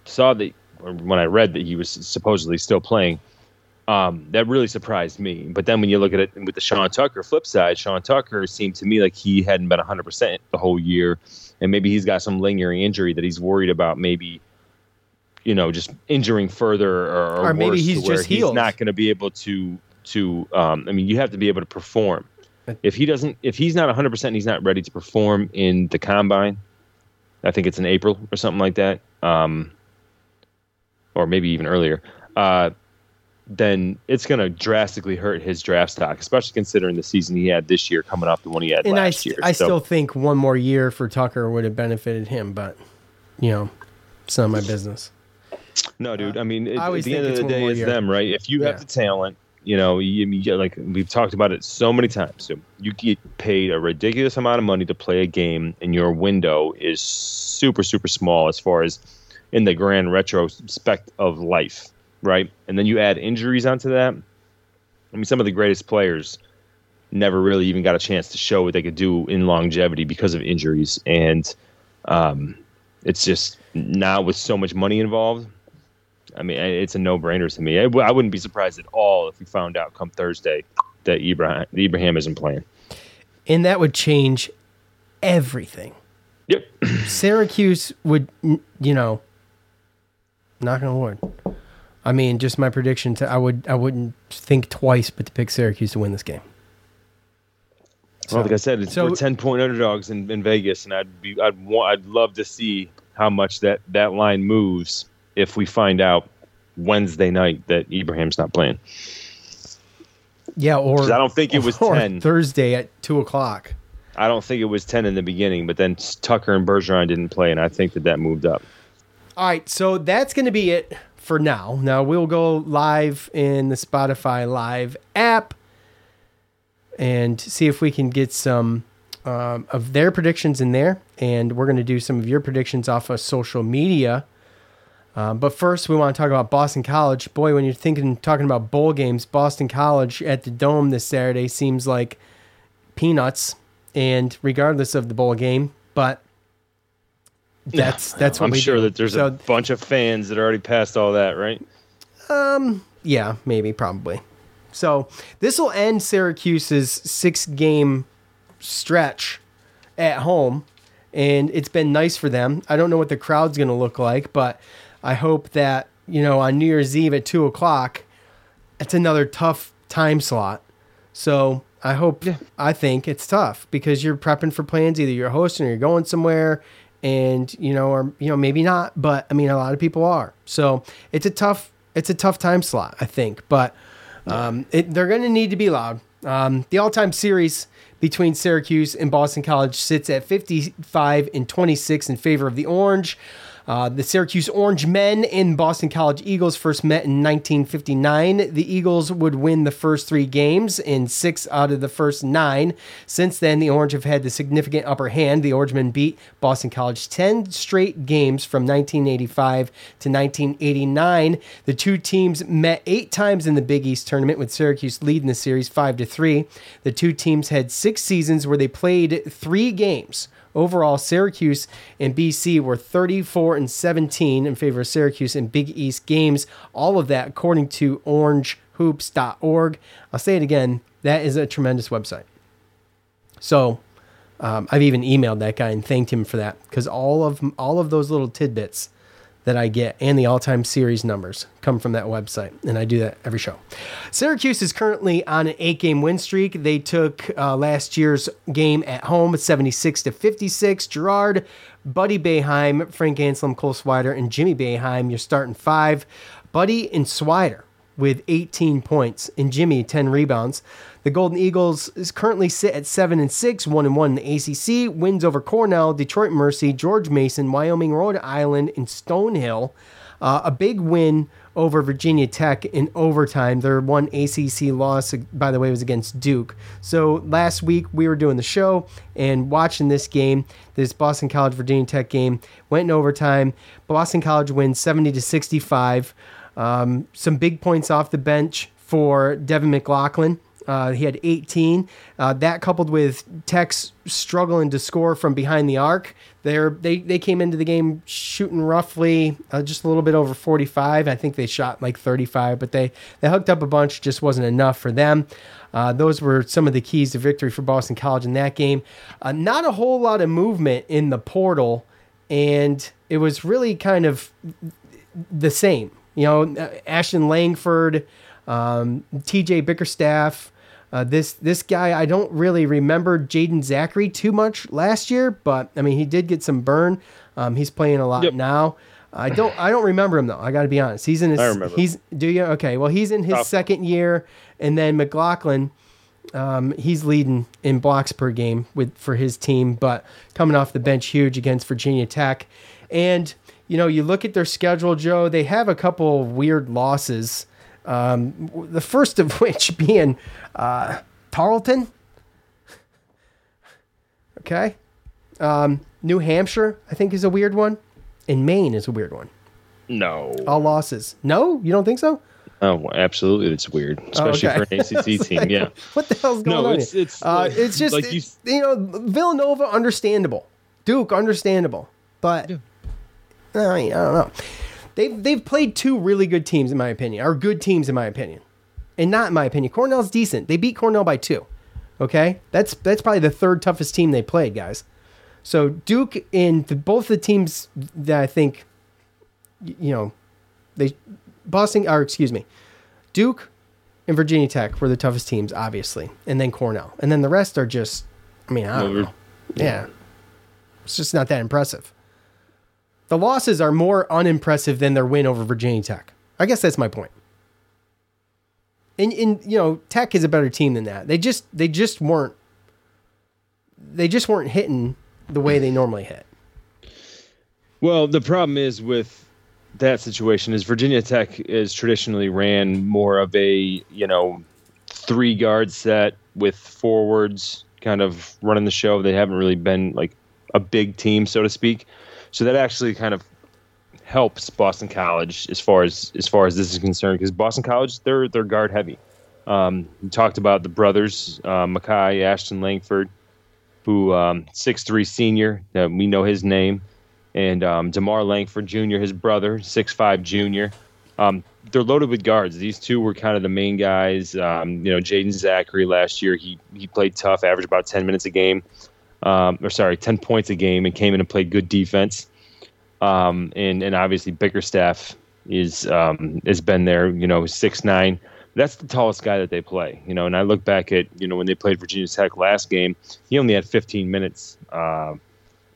saw that or when I read that he was supposedly still playing, um, that really surprised me. But then when you look at it with the Sean Tucker flip side, Sean Tucker seemed to me like he hadn't been 100 percent the whole year, and maybe he's got some lingering injury that he's worried about maybe. You know, just injuring further, or, or, Or maybe he's just he's not going to be able to to. Um, I mean, you have to be able to perform. If he doesn't, if he's not 100, percent he's not ready to perform in the combine. I think it's in April or something like that, um, or maybe even earlier. Uh, then it's going to drastically hurt his draft stock, especially considering the season he had this year coming off the one he had and I, last year. I So- still think one more year for Tucker would have benefited him, but you know, it's not my business. No, dude. I mean, it, I at the end of the day, it's year. them, right? If you have Yeah. the talent, you know, you, you like we've talked about it so many times. So you get paid a ridiculous amount of money to play a game, and your window is super, super small as far as in the grand retrospect of life, right? And then you add injuries onto that. I mean, some of the greatest players never really even got a chance to show what they could do in longevity because of injuries, and um, it's just now with so much money involved. I mean, it's a no-brainer to me. I, w- I wouldn't be surprised at all if we found out come Thursday that Ibrahim, Ibrahim isn't playing. And that would change everything. Yep. Syracuse would, you know, knock on wood. I mean, just my prediction. To, I would, I wouldn't think twice, but to pick Syracuse to win this game. well, like I said, it's so- we're ten-point underdogs in, in Vegas, and I'd be, I'd want, I'd love to see how much that that line moves if we find out Wednesday night that Ibrahim's not playing. Yeah, or I don't think it was 10. Thursday at two o'clock. I don't think it was ten in the beginning, but then Tucker and Bergeron didn't play, and I think that that moved up. All right, so that's going to be it for now. Now we'll go live in the Spotify Live app and see if we can get some um, of their predictions in there. And we're going to do some of your predictions off of social media. Um, but first, we want to talk about Boston College. Boy, when you're thinking, talking about bowl games, Boston College at the Dome this Saturday seems like peanuts. And regardless of the bowl game, but that's that's what I'm sure do. that there's So- a bunch of fans that already passed all that, right? Um, Yeah, maybe, probably. So this will end Syracuse's six game stretch at home, and it's been nice for them. I don't know what the crowd's going to look like, but I hope that, you know, on New Year's Eve at two o'clock, it's another tough time slot. So I hope, I think it's tough because you're prepping for plans. Either you're hosting or you're going somewhere, and you know, or you know, maybe not. But I mean, a lot of people are. So it's a tough, it's a tough time slot. I think, but um, it, they're going to need to be loud. Um, the all-time series between Syracuse and Boston College sits at 55 and 26 in favor of the Orange. Uh, the Syracuse Orange men and Boston College Eagles first met in 1959. The Eagles would win the first three games in six out of the first nine. Since then, the Orange have had the significant upper hand. The Orangemen beat Boston College 10 straight games from 1985 to 1989. The two teams met eight times in the Big East tournament, with Syracuse leading the series 5 to 3. The two teams had six seasons where they played three games. Overall, Syracuse and BC were 34 and 17 in favor of Syracuse in Big East games. All of that according to orangehoops.org. I'll say it again. That is a tremendous website. So um, I've even emailed that guy and thanked him for that because all of all of those little tidbits that I get and the all-time series numbers come from that website, and I do that every show. Syracuse is currently on an eight-game win streak. They took uh, last year's game at home, 76 to 56. Girard, Buddy Boeheim, Frank Anselem, Cole Swider, and Jimmy Boeheim. You're starting five. Buddy and Swider with 18 points, and Jimmy 10 rebounds. The Golden Eagles is currently sit at seven and six, one and one in the ACC. Wins over Cornell, Detroit Mercy, George Mason, Wyoming, Rhode Island, and Stonehill. Uh, a big win over Virginia Tech in overtime. Their one ACC loss, by the way, was against Duke. So last week we were doing the show and watching this game, this Boston College Virginia Tech game, went in overtime. Boston College wins 70 to 65. Um, some big points off the bench for Devin McLaughlin. Uh, he had 18. Uh, that coupled with Tech's struggling to score from behind the arc, They're, they they came into the game shooting roughly uh, just a little bit over 45. I think they shot like 35, but they they hooked up a bunch. Just wasn't enough for them. Uh, those were some of the keys to victory for Boston College in that game. Uh, not a whole lot of movement in the portal, and it was really kind of the same. You know, uh, Ashton Langford, um, T.J. Bickerstaff. Uh, this this guy, I don't really remember Jaden Zackery too much last year, but I mean he did get some burn. Um, he's playing a lot yep. now. I don't I don't remember him though. I got to be honest. He's in his. I remember. He's do you okay? Well, he's in his second year, and then McLaughlin. Um, he's leading in blocks per game with for his team, but coming off the bench, huge against Virginia Tech. And you know, you look at their schedule, Joe. They have a couple of weird losses. Um, the first of which being uh, Tarleton. Okay. Um, New Hampshire, I think, is a weird one. And Maine is a weird one. No. All losses. No? You don't think so? Oh, absolutely. It's weird, especially oh, okay. for an ACC team. like, yeah. What the hell's going no, on? It's, it's, uh, it's just, like you, you, know, Villanova, understandable. Duke, understandable. But, yeah. I, don't know. They've, they've played two really good teams, in my opinion, or good teams, in my opinion and not in my opinion. Cornell's decent. They beat Cornell by two. Okay, that's that's probably the third toughest team they played, guys. So Duke and the, both the teams that I think, you know, they Boston or excuse me, Duke and Virginia Tech were the toughest teams, obviously, and then Cornell, and then the rest are just, I mean, I don't know. Yeah, it's just not that impressive. The losses are more unimpressive than their win over Virginia Tech. I guess that's my point. and, and you know Tech is a better team than that. They just they just weren't they just weren't hitting the way they normally hit. Well, the problem is with that situation is Virginia Tech is traditionally ran more of a you know three guard set with forwards kind of running the show. They haven't really been like a big team, so to speak. So that actually kind of helps Boston College as far as as far as this is concerned because Boston College they're they're guard heavy. Um, we talked about the brothers uh, Makai Ashton Langford, who um, six three senior. Uh, we know his name, and um, DeMarr Langford Jr. His brother six five junior. Um, they're loaded with guards. These two were kind of the main guys. Um, you know, Jaden Zackery last year he he played tough, averaged about ten minutes a game, um, or sorry, ten points a game, and came in and played good defense. Um, and and obviously Bickerstaff is um, has been there. You know, six nine. That's the tallest guy that they play. You know, and I look back at you know when they played Virginia Tech last game, he only had 15 minutes. Uh,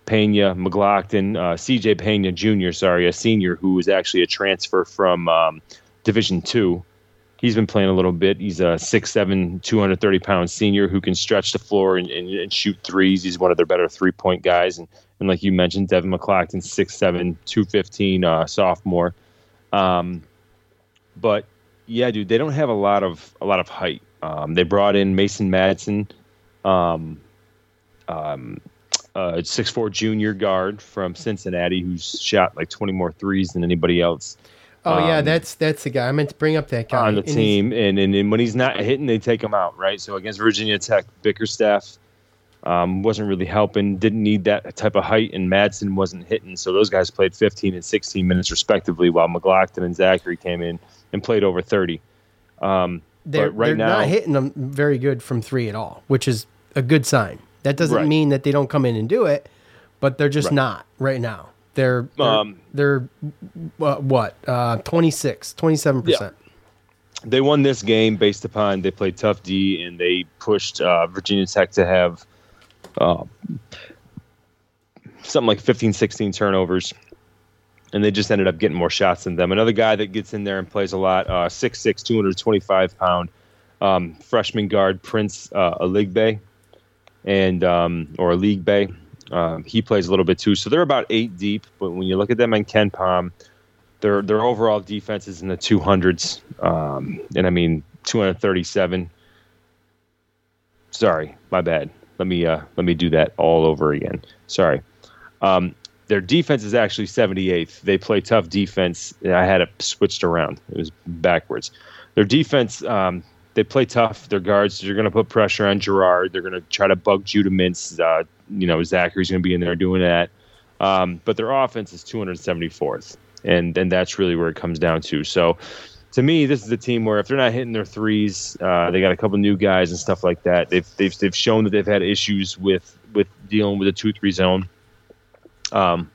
Penha, McLaughlin, uh, C.J. Penha Jr. Sorry, a senior who was actually a transfer from um, Division Two, he's been playing a little bit. He's a 6'7", 230 pound senior who can stretch the floor and, and, and shoot threes. He's one of their better three point guys. And, and like you mentioned, Devin McGlockton, 6'7", 215 uh, sophomore. Um, but yeah, dude, they don't have a lot of a lot of height. Um, they brought in Mason Madsen, um, um, uh, six four junior guard from Cincinnati, who's shot like twenty more threes than anybody else. Oh yeah, Um, that's that's the guy. I meant to bring up that guy on the And team, and, and and when he's not hitting, they take him out, right? So against Virginia Tech, Bickerstaff um, wasn't really helping. Didn't need that type of height, and Madsen wasn't hitting. So those guys played 15 and 16 minutes respectively, while McLaughlin and Zackery came in and played over 30. Um, They're, but right they're now, not hitting them very good from three at all, which is a good sign. That doesn't Right. mean that they don't come in and do it, but they're just Right. not right now. They're they're, Um, they're uh, what uh, 26, 27 percent. they won this game based upon they played tough D and they pushed uh, Virginia Tech to have uh, something like 15, 16 turnovers. And they just ended up getting more shots than them. Another guy that gets in there and plays a lot, uh, 6'6", 225 pound um, freshman guard Prince uh, Aligbe, and um, or League Bay. Um, he plays a little bit too. So they're about eight deep. But when you look at them and KenPom, their their overall defense is in the 200s, um, and I mean 237. Sorry, my bad. Let me uh, let me do that all over again. Sorry. Um, their defense is actually 78th. They play tough defense. I had it switched around. It was backwards. Their defense, um, they play tough. Their guards, they're going to put pressure on Girard. They're going to try to bug Judah Mintz. Uh, you know, Zackery's going to be in there doing that. Um, but their offense is 274th, and and that's really where it comes down to. So, to me, this is a team where if they're not hitting their threes, uh, they got a couple new guys and stuff like that. They've they've they've shown that they've had issues with with dealing with the two three zone. Um,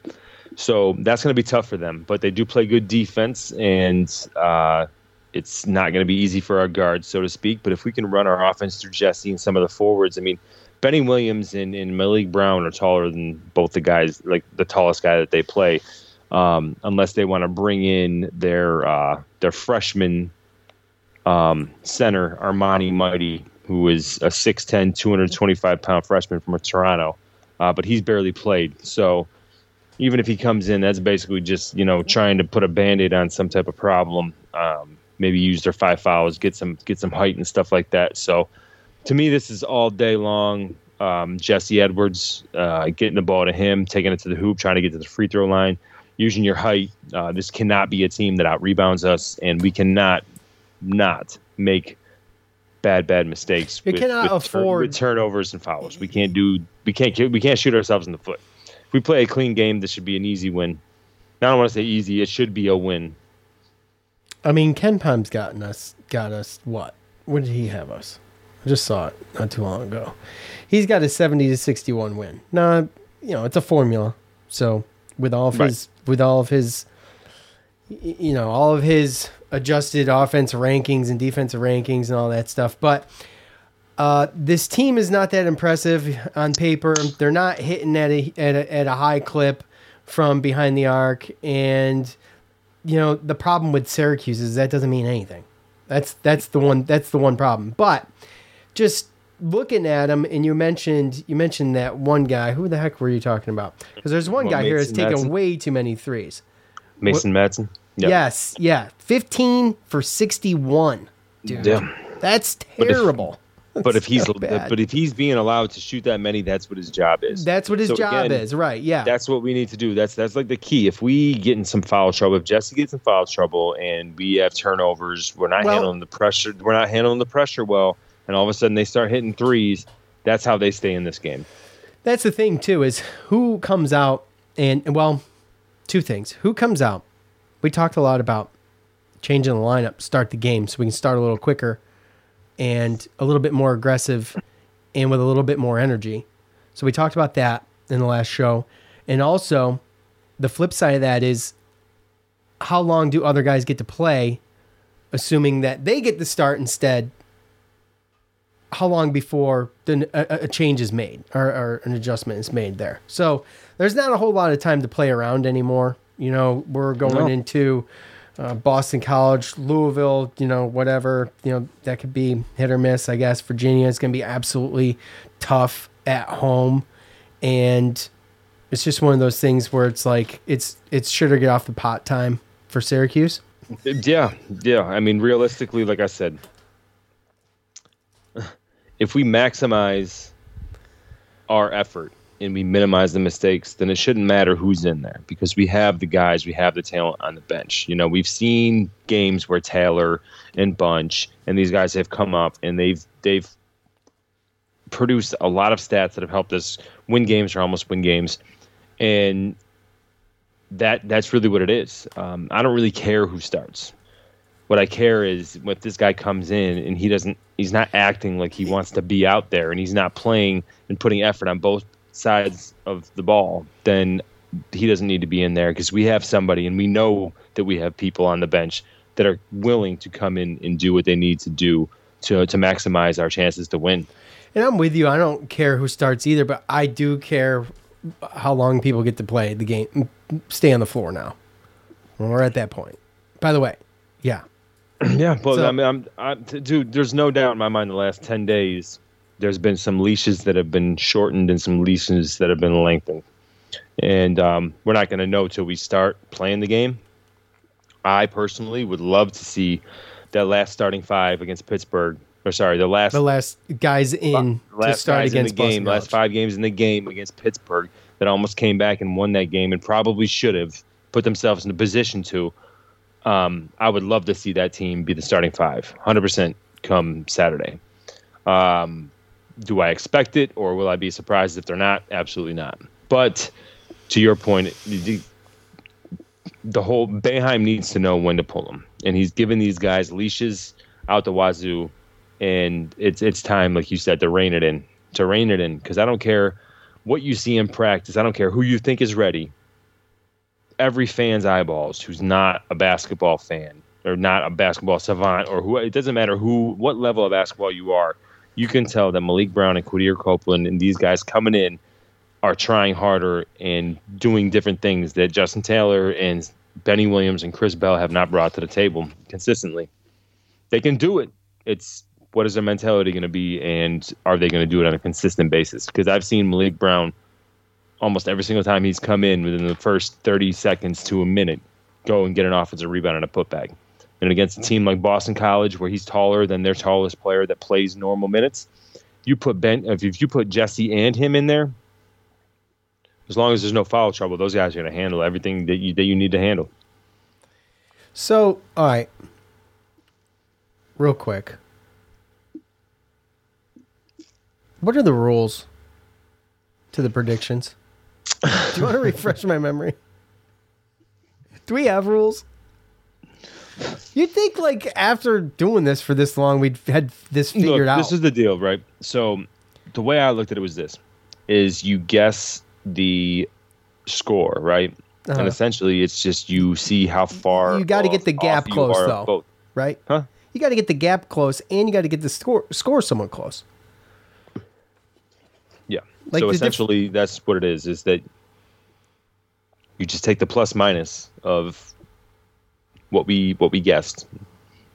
so that's going to be tough for them. But they do play good defense, and uh, it's not going to be easy for our guards, so to speak. But if we can run our offense through Jesse and some of the forwards, I mean, Benny Williams and, and Maliq Brown are taller than both the guys, like the tallest guy that they play, um, unless they want to bring in their uh, their freshman um, center, Armani Mighty, who is a 6'10", 225 pound freshman from Toronto, uh, but he's barely played. So even if he comes in, that's basically just you know trying to put a band-aid on some type of problem. Um, maybe use their five fouls, get some get some height and stuff like that. So to me, this is all day long. Um, Jesse Edwards uh, getting the ball to him, taking it to the hoop, trying to get to the free throw line, using your height. Uh, this cannot be a team that out rebounds us, and we cannot not make bad bad mistakes. You cannot turn- afford- with turnovers and fouls. We can't do we can't we can't shoot ourselves in the foot. If we play a clean game, this should be an easy win. Now, I don't want to say easy; it should be a win. I mean, KenPom's gotten us got us what? What did he have us? I just saw it not too long ago. He's got a seventy to sixty one win. Now, you know, it's a formula. So with all of Right. his with all of his you know, all of his adjusted offense rankings and defensive rankings and all that stuff. But uh, this team is not that impressive on paper. They're not hitting at a, at a at a high clip from behind the arc, and you know the problem with Syracuse is that doesn't mean anything. That's that's the one that's the one problem. But just looking at him and you mentioned you mentioned that one guy. Who the heck were you talking about? Because there's one What, guy here that's Mason taken Madsen? way too many threes. Mason Madsen. Yeah. Yes, yeah, fifteen for sixty-one. Dude, Yeah. that's if- terrible. But if he's so but if he's being allowed to shoot that many, that's what his job is. That's what his So job again, is, right? Yeah. That's what we need to do. That's that's like the key. If we get in some foul trouble, if Jesse gets in foul trouble, and we have turnovers, we're not Well- handling the pressure. We're not handling the pressure well, and all of a sudden they start hitting threes. That's how they stay in this game. That's the thing too is who comes out and well, two things. Who comes out? We talked a lot about changing the lineup, start the game so we can start a little quicker and a little bit more aggressive and with a little bit more energy. So we talked about that in the last show. And also the flip side of that is how long do other guys get to play assuming that they get the start instead how long before the, a, a change is made or, or an adjustment is made there. So there's not a whole lot of time to play around anymore. You know, we're going No. into uh, Boston College, Louisville, you know, whatever, you know, that could be hit or miss, I guess. Virginia is going to be absolutely tough at home. And it's just one of those things where it's like, it's, it's sure to get off the pot time for Syracuse. Yeah, yeah. I mean, realistically, like I said, if we maximize our effort and we minimize the mistakes, then it shouldn't matter who's in there because we have the guys, we have the talent on the bench. You know, we've seen games where Taylor and Bunch and these guys have come up and they've they've produced a lot of stats that have helped us win games or almost win games, and that that's really what it is. Um, I don't really care who starts. What I care is if this guy comes in and he doesn't, he's not acting like he wants to be out there, and he's not playing and putting effort on both sides of the ball, then he doesn't need to be in there because we have somebody and we know that we have people on the bench that are willing to come in and do what they need to do to to maximize our chances to win. And I'm with you. I don't care who starts either, but I do care how long people get to play the game, stay on the floor now. We're at that point. By the way, yeah. Yeah, but So- I mean, I'm, dude. There's no doubt in my mind. The last ten days, there's been some leashes that have been shortened and some leashes that have been lengthened, and um, we're not going to know till we start playing the game. I personally would love to see that last starting five against Pittsburgh. Or sorry, the last The last guys in to start against in the game, last five games in the game against Pittsburgh that almost came back and won that game and probably should have put themselves in a position to. Um, I would love to see that team be the starting five, hundred percent come Saturday. Um, do I expect it, or will I be surprised if they're not? Absolutely not. But to your point, the, the whole Boeheim needs to know when to pull them, and he's given these guys leashes out the wazoo, and it's it's time, like you said, to rein it in, to rein it in, because I don't care what you see in practice, I don't care who you think is ready. Every fan's eyeballs, who's not a basketball fan or not a basketball savant, or who it doesn't matter who, what level of basketball you are, you can tell that Maliq Brown and Quadir Copeland and these guys coming in are trying harder and doing different things that Justin Taylor and Benny Williams and Chris Bell have not brought to the table consistently. They can do it. It's what is their mentality going to be, and are they going to do it on a consistent basis? Because I've seen Maliq Brown almost every single time he's come in within the first 30 seconds to a minute go and get an offensive rebound and a putback. And against a team like Boston College, where he's taller than their tallest player that plays normal minutes, you put Ben, if you put Jesse and him in there, as long as there's no foul trouble, those guys are going to handle everything that you that you need to handle. So, all right. Real quick. What are the rules to the predictions? Do you want to refresh my memory? Do we have rules? You'd think, like, after doing this for this long, we'd had this figured Look, out. This is the deal, right? So the way I looked at it was this: is you guess the score, right? Uh-huh. And essentially, it's just you see how far You gotta get the gap close, though. right? Huh? You got to get the gap close, and you got to get the score score somewhat close. Like so the diff- essentially, that's what it is: is that you just take the plus minus of what we what we guessed.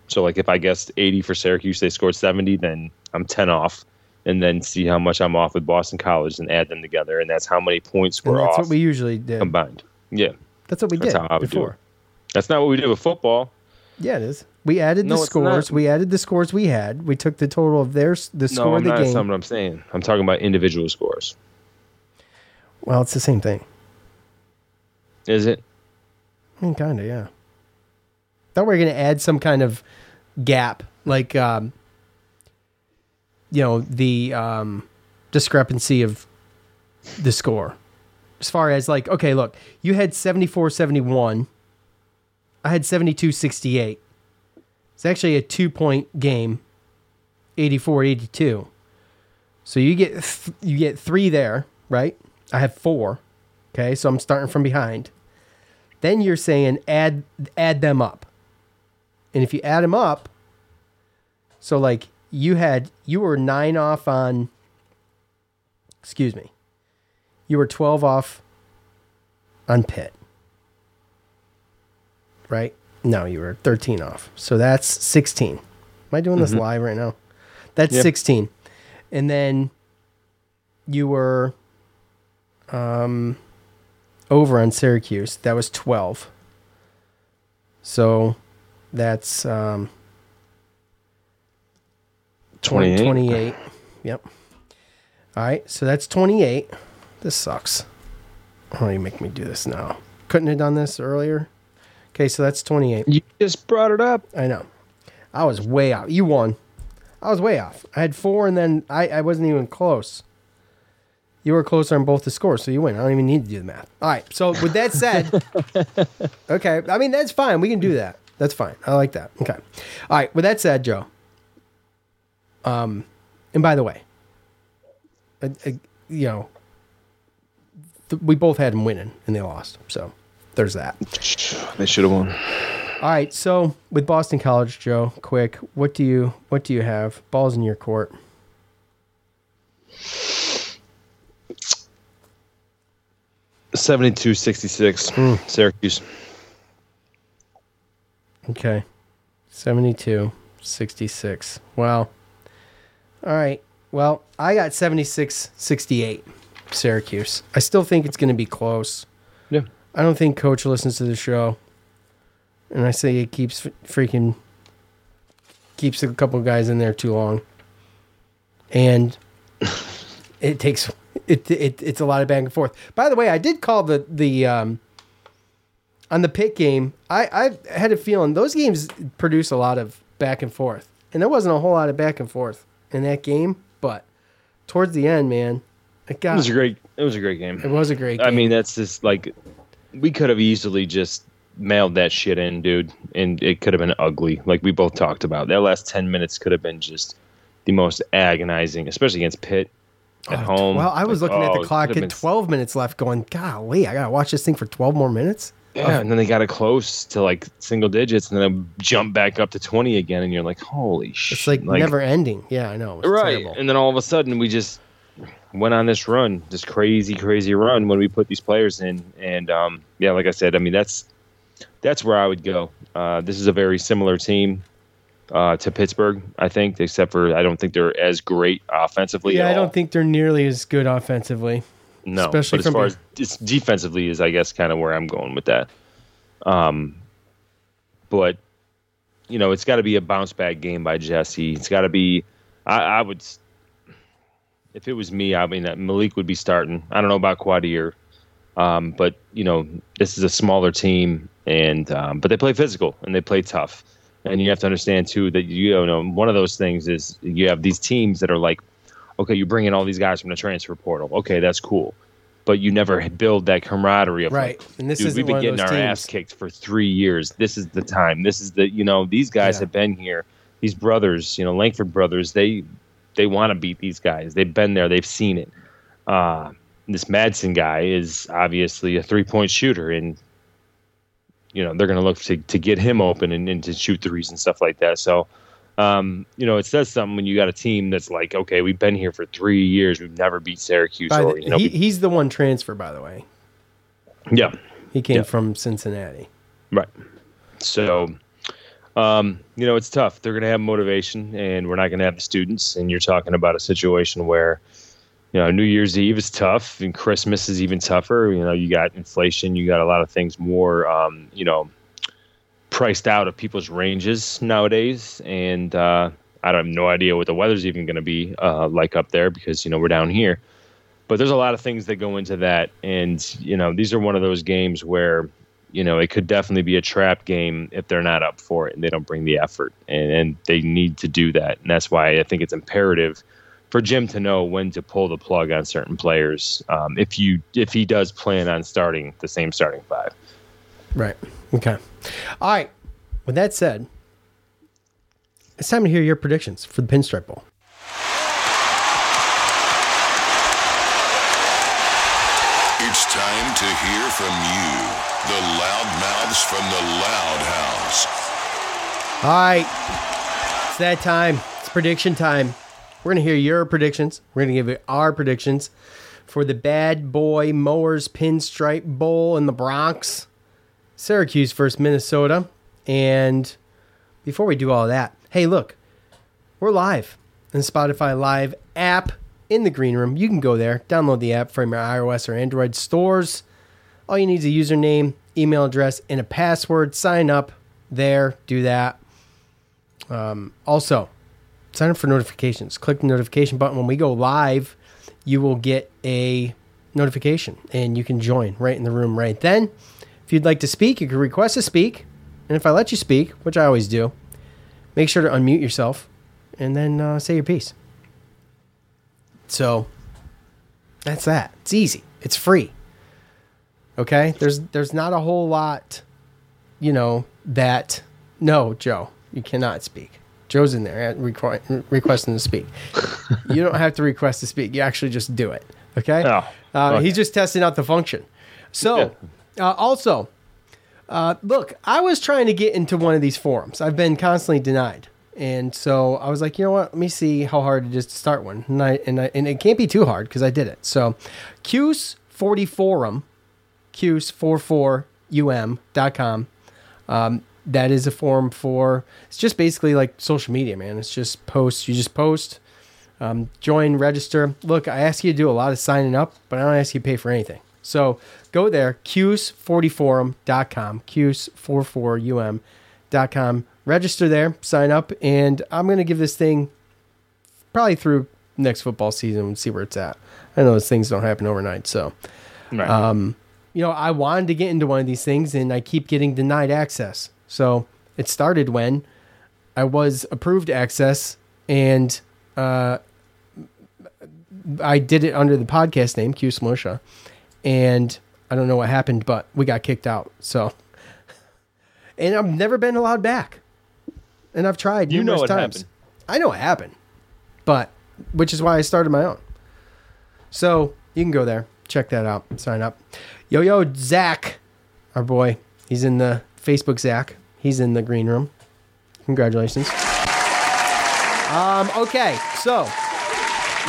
So, like, if I guessed 80 for Syracuse, they scored 70, then I'm 10 off, and then see how much I'm off with Boston College and add them together, and that's how many points And we're that's off what we usually did. combined. Yeah, That's what we that's did how I would do before. it. That's not what we did with football. Yeah, it is. We added No, the scores. not. We added the scores we had. We took the total of their the No, score I'm of the not. That's game. not what I'm saying. I'm talking about individual scores. Well, it's the same thing. Is it? I mean, kind of, yeah. Thought we were going to add some kind of gap, like, um, you know, the um, discrepancy of the score. As far as, like, okay, look, you had 74 71. I had 72 68. It's actually a two point game, 84 82. So you get th- you get three there, right? I have four. Okay, so I'm starting from behind. Then you're saying add add them up. And if you add them up, so like you had you were 9 off on excuse me. You were 12 off on Pitt. Right? No, you were 13 off. So that's 16. Am I doing this live right now? That's Yeah. 16. And then you were um, over on Syracuse. That was 12. So that's um, 20 28. 28. Yep. All right. So that's 28. This sucks. Why do you make me do this now? Couldn't have done this earlier. Okay, so that's 28. You just brought it up. I know. I was way off. You won. I was way off. I had four, and then I, I wasn't even close. You were closer on both the scores, so you win. I don't even need to do the math. All right. So with that said, okay. I mean that's fine. We can do that. That's fine. I like that. Okay. All right. With that said, Joe. Um, and by the way, uh, uh, you know, th- we both had them winning, and they lost. So there's that. They should have won. All right, so with Boston College, Joe, quick, what do you what do you have? Balls in your court. Seventy-two, sixty-six. Hmm. Syracuse. Okay. 72, 66. Wow. All right. Well, I got 76, 68, Syracuse. I still think it's going to be close. I don't think coach listens to the show. And I say it keeps freaking keeps a couple guys in there too long. And it takes it, it it's a lot of back and forth. By the way, I did call the the um on the pit game, I, I had a feeling those games produce a lot of back and forth. And there wasn't a whole lot of back and forth in that game, but towards the end, man, it It was a great. It was a great game. it was a great game. I mean, that's just like we could have easily just mailed that shit in, dude, and it could have been ugly. Like we both talked about. That last ten minutes could have been just the most agonizing, especially against Pitt at oh, home. well, I was Like, looking at oh, the clock could at 12 minutes left going, golly, I got to watch this thing for 12 more minutes. Yeah, and then they got it close to like single digits, and then jump back up to twenty again, and you're like, holy shit! It's like, never ending. Yeah, I know. Right. terrible. And then all of a sudden, we just went on this run, this crazy, crazy run when we put these players in. And um, yeah, like I said, I mean that's that's where I would go. Uh, this is a very similar team uh, to Pittsburgh, I think, except for I don't think they're as great offensively. yeah, I don't all. think they're nearly as good offensively. no, especially as far as defensively is, I guess, kind of where I'm going with that. Um, but you know, it's got to be a bounce back game by Jesse. It's got to be. I, I would, if it was me, I mean, uh, Maliq would be starting. I don't know about Quadir, um, but you know, this is a smaller team, and um, but they play physical and they play tough. And you have to understand too that you know one of those things is you have these teams that are like, okay, you bring in all these guys from the transfer portal. Okay, that's cool, but you never build that camaraderie of Right. like, And this isn't we've been getting our teams. ass kicked for three years. This is the time. This is the you know these guys Yeah. have been here. These brothers, you know, Langford brothers, they they want to beat these guys. They've been there. They've seen it. Uh, this Madsen guy is obviously a three point shooter, and you know they're going to look to to get him open and, and to shoot threes and stuff like that. So. Um, you know, it says something when you got a team that's like, okay, we've been here for three years, we've never beat Syracuse, By or you know, he, he's the one transfer, by the way. yeah, He came Yeah. from Cincinnati. Right. So, um, you know, it's tough. They're going to have motivation, and we're not going to have the students. And you're talking about a situation where, you know, New Year's Eve is tough, and Christmas is even tougher. You know, you got inflation, you got a lot of things more, um, you know, priced out of people's ranges nowadays. And uh, I don't have no idea what the weather's even going to be uh, like up there because you know we're down here. But there's a lot of things that go into that, and you know, these are one of those games where you know, it could definitely be a trap game if they're not up for it and they don't bring the effort. And, and they need to do that. And that's why I think it's imperative for Jim to know when to pull the plug on certain players. Um, if you if he does plan on starting the same starting five. Right. Okay. All right. With that said, it's time to hear your predictions for the Pinstripe Bowl. From the Loud House. All right. It's that time. It's prediction time. We're going to hear your predictions. We're going to give you our predictions for the Bad Boy Mowers Pinstripe Bowl in the Bronx. Syracuse versus Minnesota. And before we do all that, hey, look, we're live in Spotify Live app in the green room. You can go there, download the app from your iOS or Android stores. All you need is a username, email address, and a password. Sign up there, do that. Um, also, sign up for notifications. Click the notification button. When we go live, you will get a notification and you can join right in the room right then. If you'd like to speak, you can request to speak. And if I let you speak, which I always do, make sure to unmute yourself and then uh, say your piece. So that's that. It's easy. It's free. Okay? There's there's not a whole lot, you know, that no, Joe, you cannot speak. Joe's in there requ- requesting to speak. you don't have to request to speak. You actually just do it. Okay? Oh, Uh, okay. He's just testing out the function. So, uh, also, uh, look, I was trying to get into one of these forums. I've been constantly denied. And so I was like, you know what? Let me see how hard it is to start one. And, I, and, I, and it can't be too hard because I did it. So, Qs40 Forum, Qs44um.com. Um, that is a forum for, it's just basically like social media, man. It's just posts. You just post, um, join, register. Look, I ask you to do a lot of signing up, but I don't ask you to pay for anything. So go there, Qs40forum.com, Qs44um.com. Register there, sign up, and I'm going to give this thing probably through next football season and see where it's at. I know those things don't happen overnight, so Right. um, you know, I wanted to get into one of these things and I keep getting denied access. So it started when I was approved access and uh, I did it under the podcast name, Q Militia. And I don't know what happened, but we got kicked out. So, and I've never been allowed back. And I've tried You know what times. happened. I know what happened, but which is why I started my own. So you can go there, check that out, sign up. Yo yo Zach, our boy, he's in the Facebook Zach. He's in the green room. Congratulations. Um, okay, so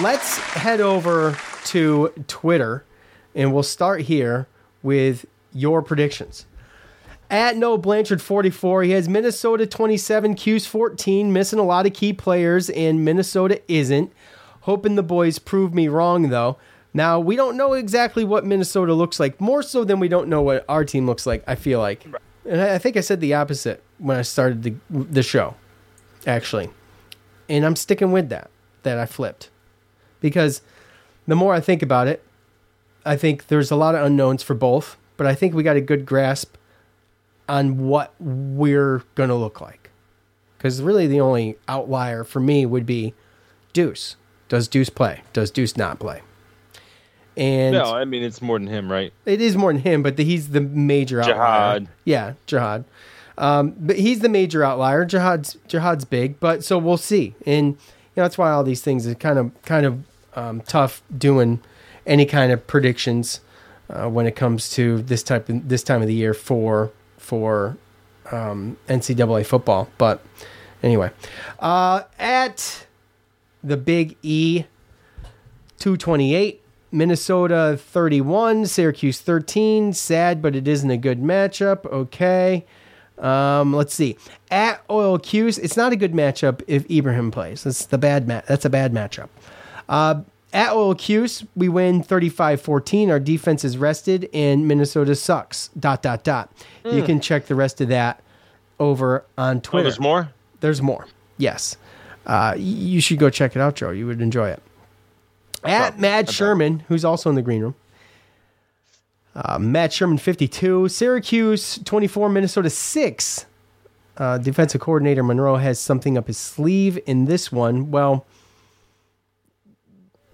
let's head over to Twitter and we'll start here with your predictions. At No Blanchard 44, he has Minnesota 27, Q's 14, missing a lot of key players, and Minnesota isn't. Hoping the boys prove me wrong, though. Now, we don't know exactly what Minnesota looks like, more so than we don't know what our team looks like, I feel like. And I I think I said the opposite when I started the, the show, actually. And I'm sticking with that, that I flipped. Because the more I think about it, I think there's a lot of unknowns for both, but I think we got a good grasp on what we're going to look like. Because really, the only outlier for me would be Duce. Does Duce play? Does Duce not play? And no, I mean it's more than him, right? it is more than him, but the, he's the major outlier. Ja'Had. Yeah, Ja'Had. Um, but he's the major outlier. Ja'Had's Ja'Had's big, but so we'll see. And you know that's why all these things are kind of kind of um, tough doing any kind of predictions uh, when it comes to this type of, this time of the year for for um, NCAA football. But anyway, uh, at the Big E, two twenty eight. Minnesota 31, Syracuse 13. Sad, but it isn't a good matchup. Okay. Um, let's see. At Oil Q's, it's not a good matchup if Ibrahim plays. That's the bad ma- That's a bad matchup. Uh, at Oil Q's, we win 35-14. Our defense is rested, and Minnesota sucks. Dot dot dot. You can check the rest of that over on Oh, Twitter. there's more. There's more. Yes. Uh, you should go check it out, Joe. You would enjoy it. At Matt Sherman, who's also in the green room. Uh, Matt Sherman, 52. Syracuse, 24. Minnesota, 6. Uh, defensive coordinator Monroe has something up his sleeve in this one. Well,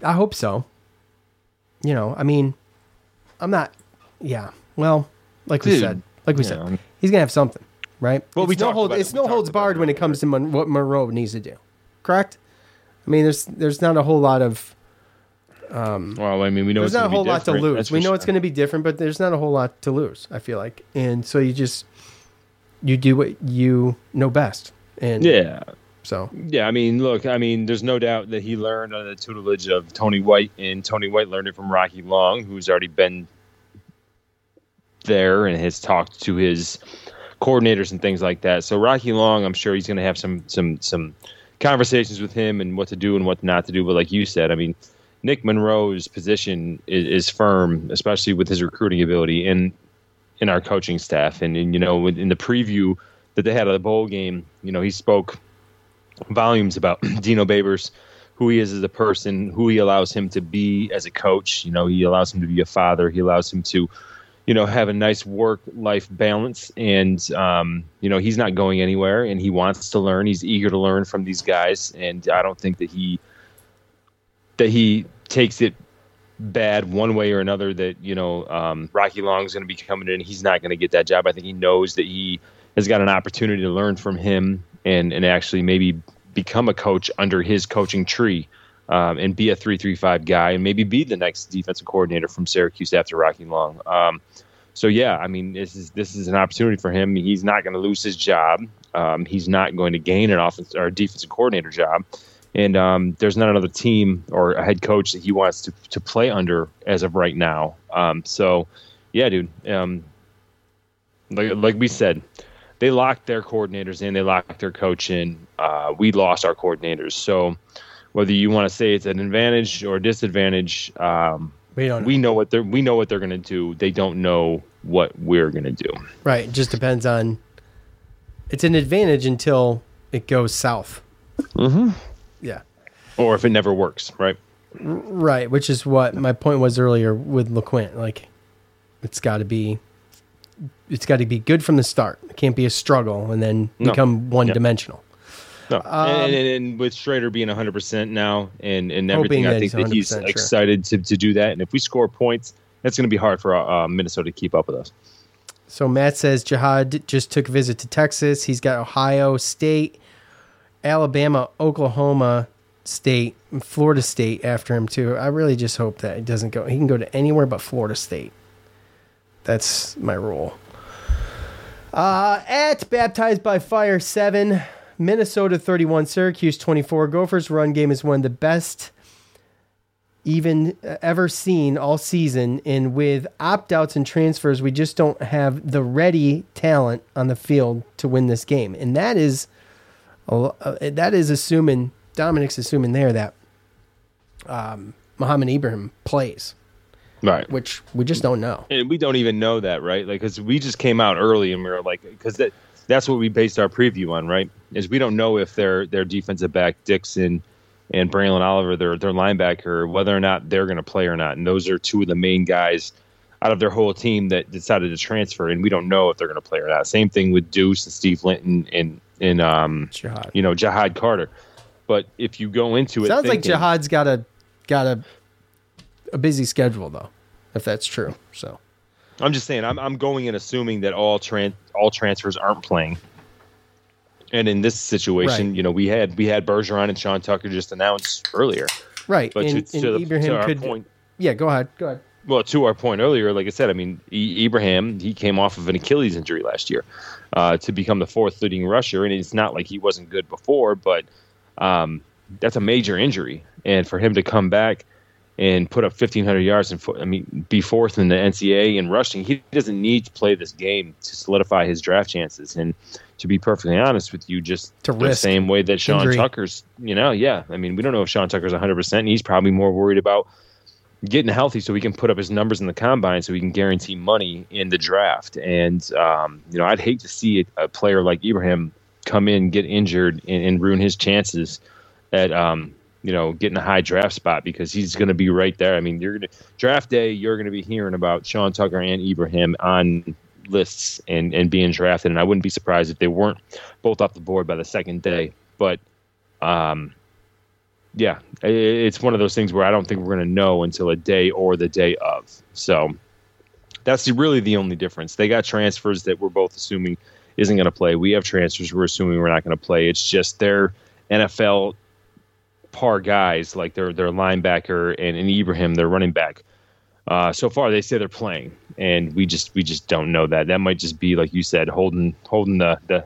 I hope so. You know, I mean, I'm not. Yeah. Well, like we said, like we yeah. said, he's gonna have something, right? Well, it's we no hold. It's We no holds barred it when it comes to Mon- what Monroe needs to do. Correct. I mean, there's there's not a whole lot of Um, well, I mean, we know there's it's not a whole lot to lose. We know it's going to be different, but there's not a whole lot to lose. I feel like, and so you just you do what you know best, and Yeah, So yeah. I mean, look. I mean, there's no doubt that he learned under the tutelage of Tony White, and Tony White learned it from Rocky Long, who's already been there and has talked to his coordinators and things like that. So Rocky Long, I'm sure he's going to have some some some conversations with him and what to do and what not to do. But like you said, I mean, Nick Monroe's position is, is firm, especially with his recruiting ability and in our coaching staff. And, and you know, in the preview that they had of the bowl game, you know, he spoke volumes about Dino Babers, who he is as a person, who he allows him to be as a coach. You know, he allows him to be a father. He allows him to, you know, have a nice work life balance. And, um, you know, he's not going anywhere and he wants to learn. He's eager to learn from these guys. And I don't think that he, that he takes it bad one way or another that, you know, um, Rocky Long is going to be coming in. He's not going to get that job. I think he knows that he has got an opportunity to learn from him and, and actually maybe become a coach under his coaching tree. Um, and be a three-three-five guy, and maybe be the next defensive coordinator from Syracuse after Rocky Long. Um, so yeah, I mean, this is this is an opportunity for him. He's not going to lose his job. Um, he's not going to gain an offense or defensive coordinator job, and um, there's not another team or a head coach that he wants to to play under as of right now. Um, so yeah, dude. Um, like like we said, they locked their coordinators in. They locked their coach in. Uh, we lost our coordinators. So whether you want to say it's an advantage or disadvantage, um, We don't know. we know what they're we know what they're going to do. They don't know what we're going to do. Right. It just depends on. It's an advantage until it goes south. Mm-hmm. Yeah. Or if it never works, right? Right. Which is what my point was earlier with LeQuint. Like, it's got to be. It's got to be good from the start. It can't be a struggle and then No. become one dimensional. No. Um, and, and, and with Shrader being 100% now and, and everything, I think that he's 100% sure. excited to, to do that. And if we score points, that's going to be hard for uh, Minnesota to keep up with us. So Matt says Ja'Had just took a visit to Texas. He's got Ohio State, Alabama, Oklahoma State, Florida State after him too. I really just hope that he doesn't go. He can go to anywhere but Florida State. That's my rule. Uh, at baptized by fire seven, Minnesota thirty one, Syracuse twenty four. Gophers run game is one of the best even uh, ever seen all season. And with opt outs and transfers, we just don't have the ready talent on the field to win this game. And that is, that is assuming Dominic's assuming there that um, Mohamed Ibrahim plays, Right. which we just don't know. and we don't even know that, right? Like, because we just came out early and we were like, because that that's what we based our preview on, right? Is we don't know if their their defensive back Dixon and Braelen Oliver, their their linebacker, whether or not they're going to play or not, and those are two of the main guys out of their whole team that decided to transfer, and we don't know if they're going to play or not. Same thing with Duce and Steve Linton and and um, Ja'Had. you know Ja'Had Carter. But if you go into it, Sounds like thinking- Ja'Had's got a got a a busy schedule though, if that's true. So I'm just saying, I'm I'm going and assuming that all tran- all transfers aren't playing. And in this situation, Right. you know, we had we had Bergeron and Sean Tucker just announced earlier. right, But and, to, and to, the, Ibrahim to our could. point, Yeah, go ahead. Go ahead. Well, to our point earlier, like I said, I mean, e- Ibrahim he came off of an Achilles injury last year uh, to become the fourth leading rusher, and it's not like he wasn't good before, but um, that's a major injury, and for him to come back and put up 1,500 yards and I mean be fourth in the NCAA in rushing, he doesn't need to play this game to solidify his draft chances. And to be perfectly honest with you, just To the risk same way that Sean injury. Tucker's, you know, yeah, I mean, we don't know if Sean Tucker's 100. percent and He's probably more worried about getting healthy so he can put up his numbers in the combine so he can guarantee money in the draft. And, um, you know, I'd hate to see a, player like Ibrahim come in, get injured, and, and ruin his chances at, um, you know, getting a high draft spot because he's going to be right there. I mean, you're going to draft day, you're going to be hearing about Sean Tucker and Ibrahim on lists and, and being drafted. And I wouldn't be surprised if they weren't both off the board by the second day. But, um, yeah, it's one of those things where I don't think we're going to know until a day or the day of. So that's really the only difference. They got transfers that we're both assuming isn't going to play. We have transfers we're assuming we're not going to play. It's just their NFL par guys, like their their linebacker and, and Ibrahim, their running back. Uh, so far, they say they're playing, and we just we just don't know that. That might just be like you said, holding holding the the,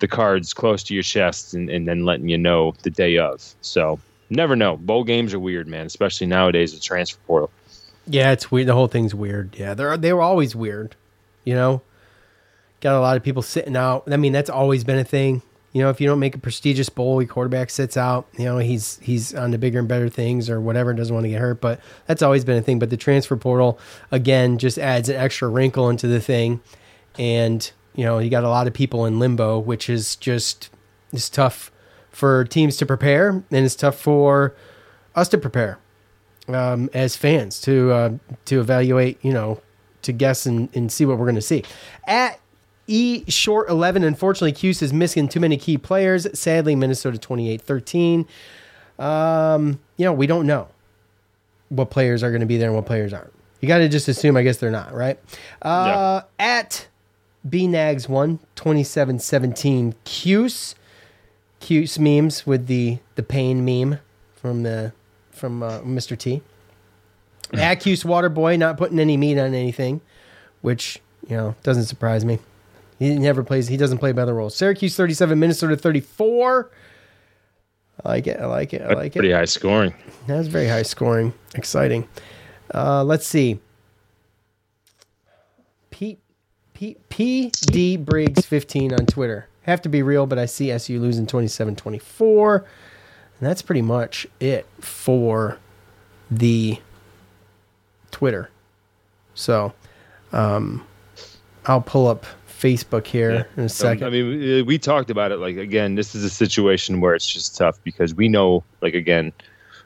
the cards close to your chest and, and then letting you know the day of. So never know. Bowl games are weird, man, especially nowadays with transfer portal. Yeah, it's weird. The whole thing's weird. Yeah, they're they were always weird. You know, Got a lot of people sitting out. I mean, that's always been a thing. You know, if you don't make a prestigious bowl, your quarterback sits out. You know, he's he's on the bigger and better things or whatever, doesn't want to get hurt. But that's always been a thing. But the transfer portal again just adds an extra wrinkle into the thing, and you know, you got a lot of people in limbo, which is just is tough for teams to prepare, and it's tough for us to prepare um, as fans to uh, to evaluate. You know, to guess and, and see what we're going to see at E short 11. Unfortunately, Cuse is missing too many key players. Sadly, Minnesota 28 13. Um, you know, we don't know what players are going to be there and what players aren't. You got to just assume, I guess they're not, right? Uh, At BNags 1 27 17. Cuse. Cuse memes with the, the pain meme from the from uh, Mr. T. Accuse Waterboy not putting any meat on anything, which, you know, doesn't surprise me. He never plays. He doesn't play by the rules. Syracuse 37, Minnesota 34. I like it. I like it. I like Pretty it. Pretty high scoring. That's very high scoring. Exciting. Uh, let's see. P, P, PD Briggs 15 on Twitter. Have to be real, but I see SU losing 27 24. And that's pretty much it for the Twitter. So um, I'll pull up Facebook here in a second. Um, I mean, we- we talked about it. Like again, this is a situation where it's just tough because we know, like again,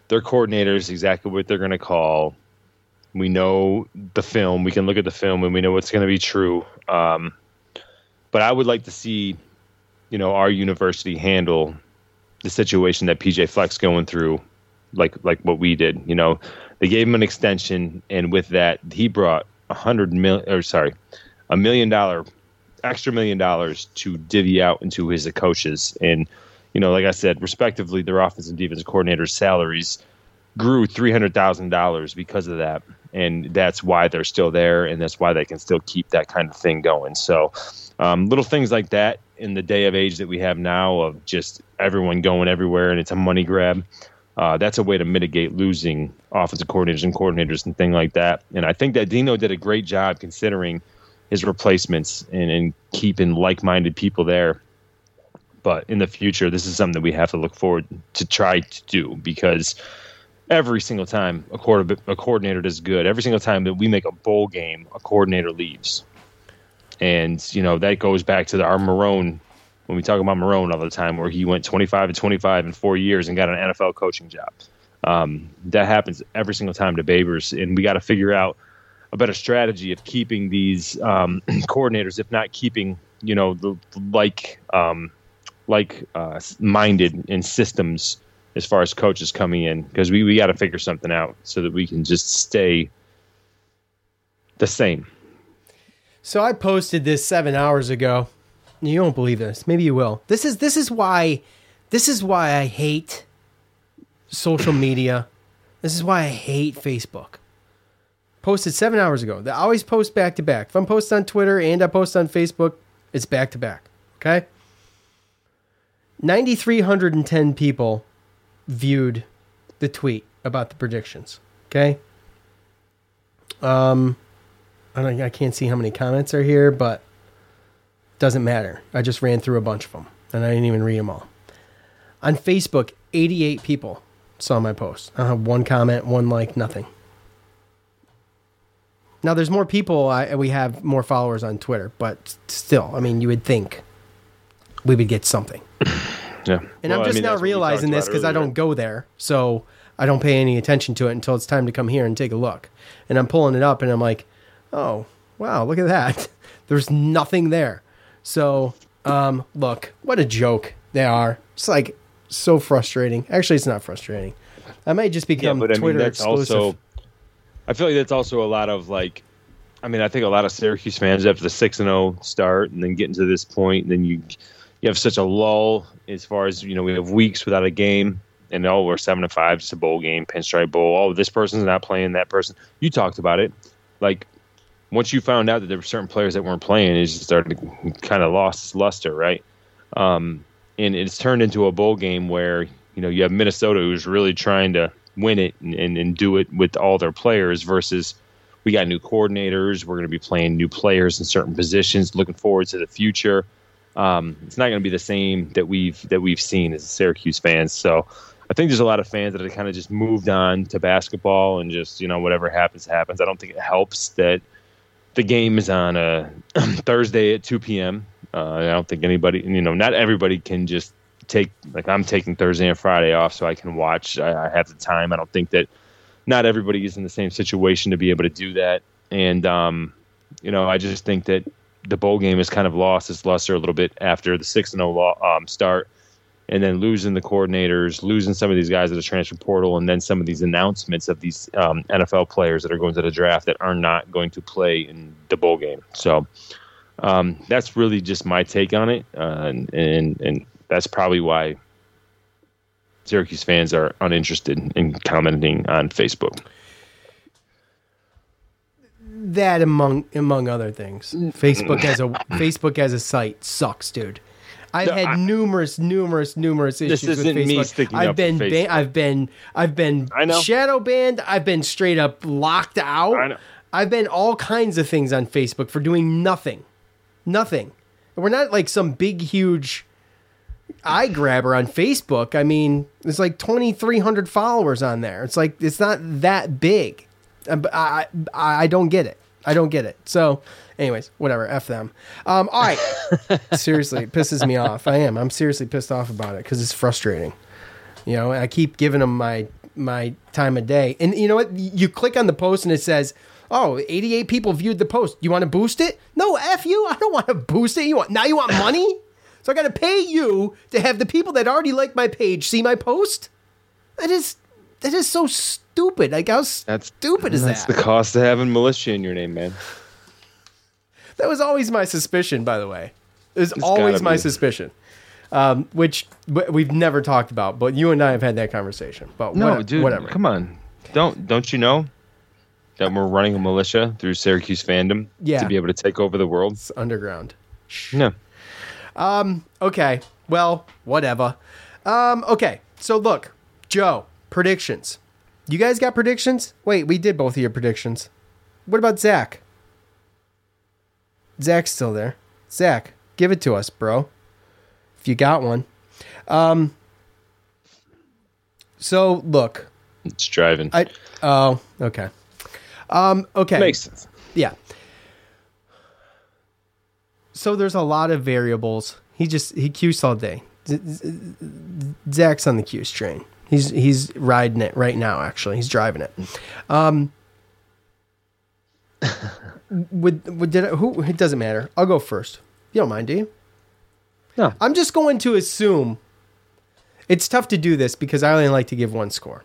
their coordinators exactly what they're going to call. We know the film. We can look at the film and we know what's going to be true. Um, but I would like to see, you know, our university handle the situation that PJ Fleck's going through, like like what we did. You know, they gave him an extension, and with that, he brought a hundred million, or sorry, a million dollar extra million dollars to divvy out into his coaches. And, you know, like I said, respectively, their offensive and defensive coordinators' salaries grew $300,000 because of that. And that's why they're still there. And that's why they can still keep that kind of thing going. So, um, little things like that in the day of age that we have now of just everyone going everywhere and it's a money grab. Uh, that's a way to mitigate losing offensive coordinators and coordinators and thing like that. And I think that Dino did a great job considering his replacements and, and keeping like-minded people there. But in the future, this is something that we have to look forward to try to do because every single time a, quarter, a coordinator does good, every single time that we make a bowl game, a coordinator leaves. And, you know, that goes back to the, our Marrone, when we talk about Marrone all the time, where he went 25 and 25 in four years and got an NFL coaching job. Um, that happens every single time to Babers, and we got to figure out – a better strategy of keeping these um, coordinators, if not keeping you know the like um, like uh, minded in systems as far as coaches coming in because we, we got to figure something out so that we can just stay the same. So I posted this seven hours ago. You won't believe this. Maybe you will. This is this is why this is why I hate social media. This is why I hate Facebook. Posted seven hours ago. I always post back to back. If I'm posting on Twitter and I post on Facebook, it's back to back. Okay. 9,310 people viewed the tweet about the predictions. Okay. Um, I don't, I can't see how many comments are here, but doesn't matter. I just ran through a bunch of them and I didn't even read them all. On Facebook, 88 people saw my post. I have one comment, one like, nothing. Now there's more people. I, we have more followers on Twitter, but still, I mean, you would think we would get something. Yeah, And Well, I'm I just mean, now that's what we realizing this because I don't go there, so I don't pay any attention to it until it's time to come here and take a look. And I'm pulling it up, and I'm like, oh wow, look at that. There's nothing there. So um, look, what a joke they are. It's like so frustrating. Actually, it's not frustrating. I might just become Yeah, but I Twitter mean that's exclusive. also. I feel like that's also a lot of like, I mean, I think a lot of Syracuse fans after the six and zero start, and then getting to this point, and then you you have such a lull as far as you know. We have weeks without a game, and oh, we're seven to five, It's a bowl game, pinstripe bowl. Oh, this person's not playing, that person. You talked about it, like once you found out that there were certain players that weren't playing, it just started to kind of lost its luster, right? Um, and it's turned into a bowl game where you know you have Minnesota who's really trying to win it and, and, and do it with all their players versus we got new coordinators. We're going to be playing new players in certain positions. Looking forward to the future. Um, it's not going to be the same that we've that we've seen as Syracuse fans. So I think there's a lot of fans that have kind of just moved on to basketball and just you know whatever happens happens. I don't think it helps that the game is on a Thursday at 2 p.m. Uh, I don't think anybody, you know, not everybody can just take like I'm taking Thursday and Friday off so I can watch. I, I have the time. I don't think that not everybody is in the same situation to be able to do that. And um, you know, I just think that the bowl game has kind of lost its luster a little bit after the six and zero um, start, and then losing the coordinators, losing some of these guys at the transfer portal, and then some of these announcements of these um, NFL players that are going to the draft that are not going to play in the bowl game. So um, that's really just my take on it, uh, and, and and that's probably why Syracuse fans are uninterested in commenting on Facebook. That among among other things, Mm. Facebook as a Facebook as a site sucks, dude. I've No, had I- numerous, numerous, numerous issues This with isn't Facebook. me sticking I've up for been, Facebook. ban- I've been, I've been I know. shadow banned. I've been straight up locked out. I know. I've been all kinds of things on Facebook for doing nothing, nothing. We're not like some big, huge eye grabber on Facebook. I mean, there's like 2,300 followers on there. It's like it's not that big. I, I I don't get it. I don't get it. So, anyways, whatever. F them. Um, all right. seriously, it pisses me off. I am. I'm seriously pissed off about it because it's frustrating. You know, I keep giving them my my time of day, and you know what? You click on the post and it says. Oh, 88 people viewed the post. You want to boost it? No, F you. I don't want to boost it. You want now you want money? So I got to pay you to have the people that already like my page see my post? That is that is so stupid. Like how That's stupid is That's that? the cost of having militia in your name, man. That was always my suspicion, by the way. It was It's always my suspicion. Um, which we've never talked about, but you and I have had that conversation. But No, what- dude, whatever. come on. Don't don't you know that we're running a militia through Syracuse fandom Yeah. to be able to take over the world? It's underground. No. Um. Okay. Well, whatever. Um, okay. So look, Joe, predictions. You guys got predictions? Wait, we did both of your predictions. What about Zach? Zach's still there. Zach, give it to us, bro. If you got one. Um so look, It's driving. I oh, okay. Um okay. Makes sense. Yeah. So there's a lot of variables. He just he cuse all day. Z- Z- Zach's on the cuse train. He's he's riding it right now. Actually, he's driving it. Um. Would would did I, who? It doesn't matter. I'll go first. You don't mind, do you? No. I'm just going to assume. It's tough to do this because I only like to give one score.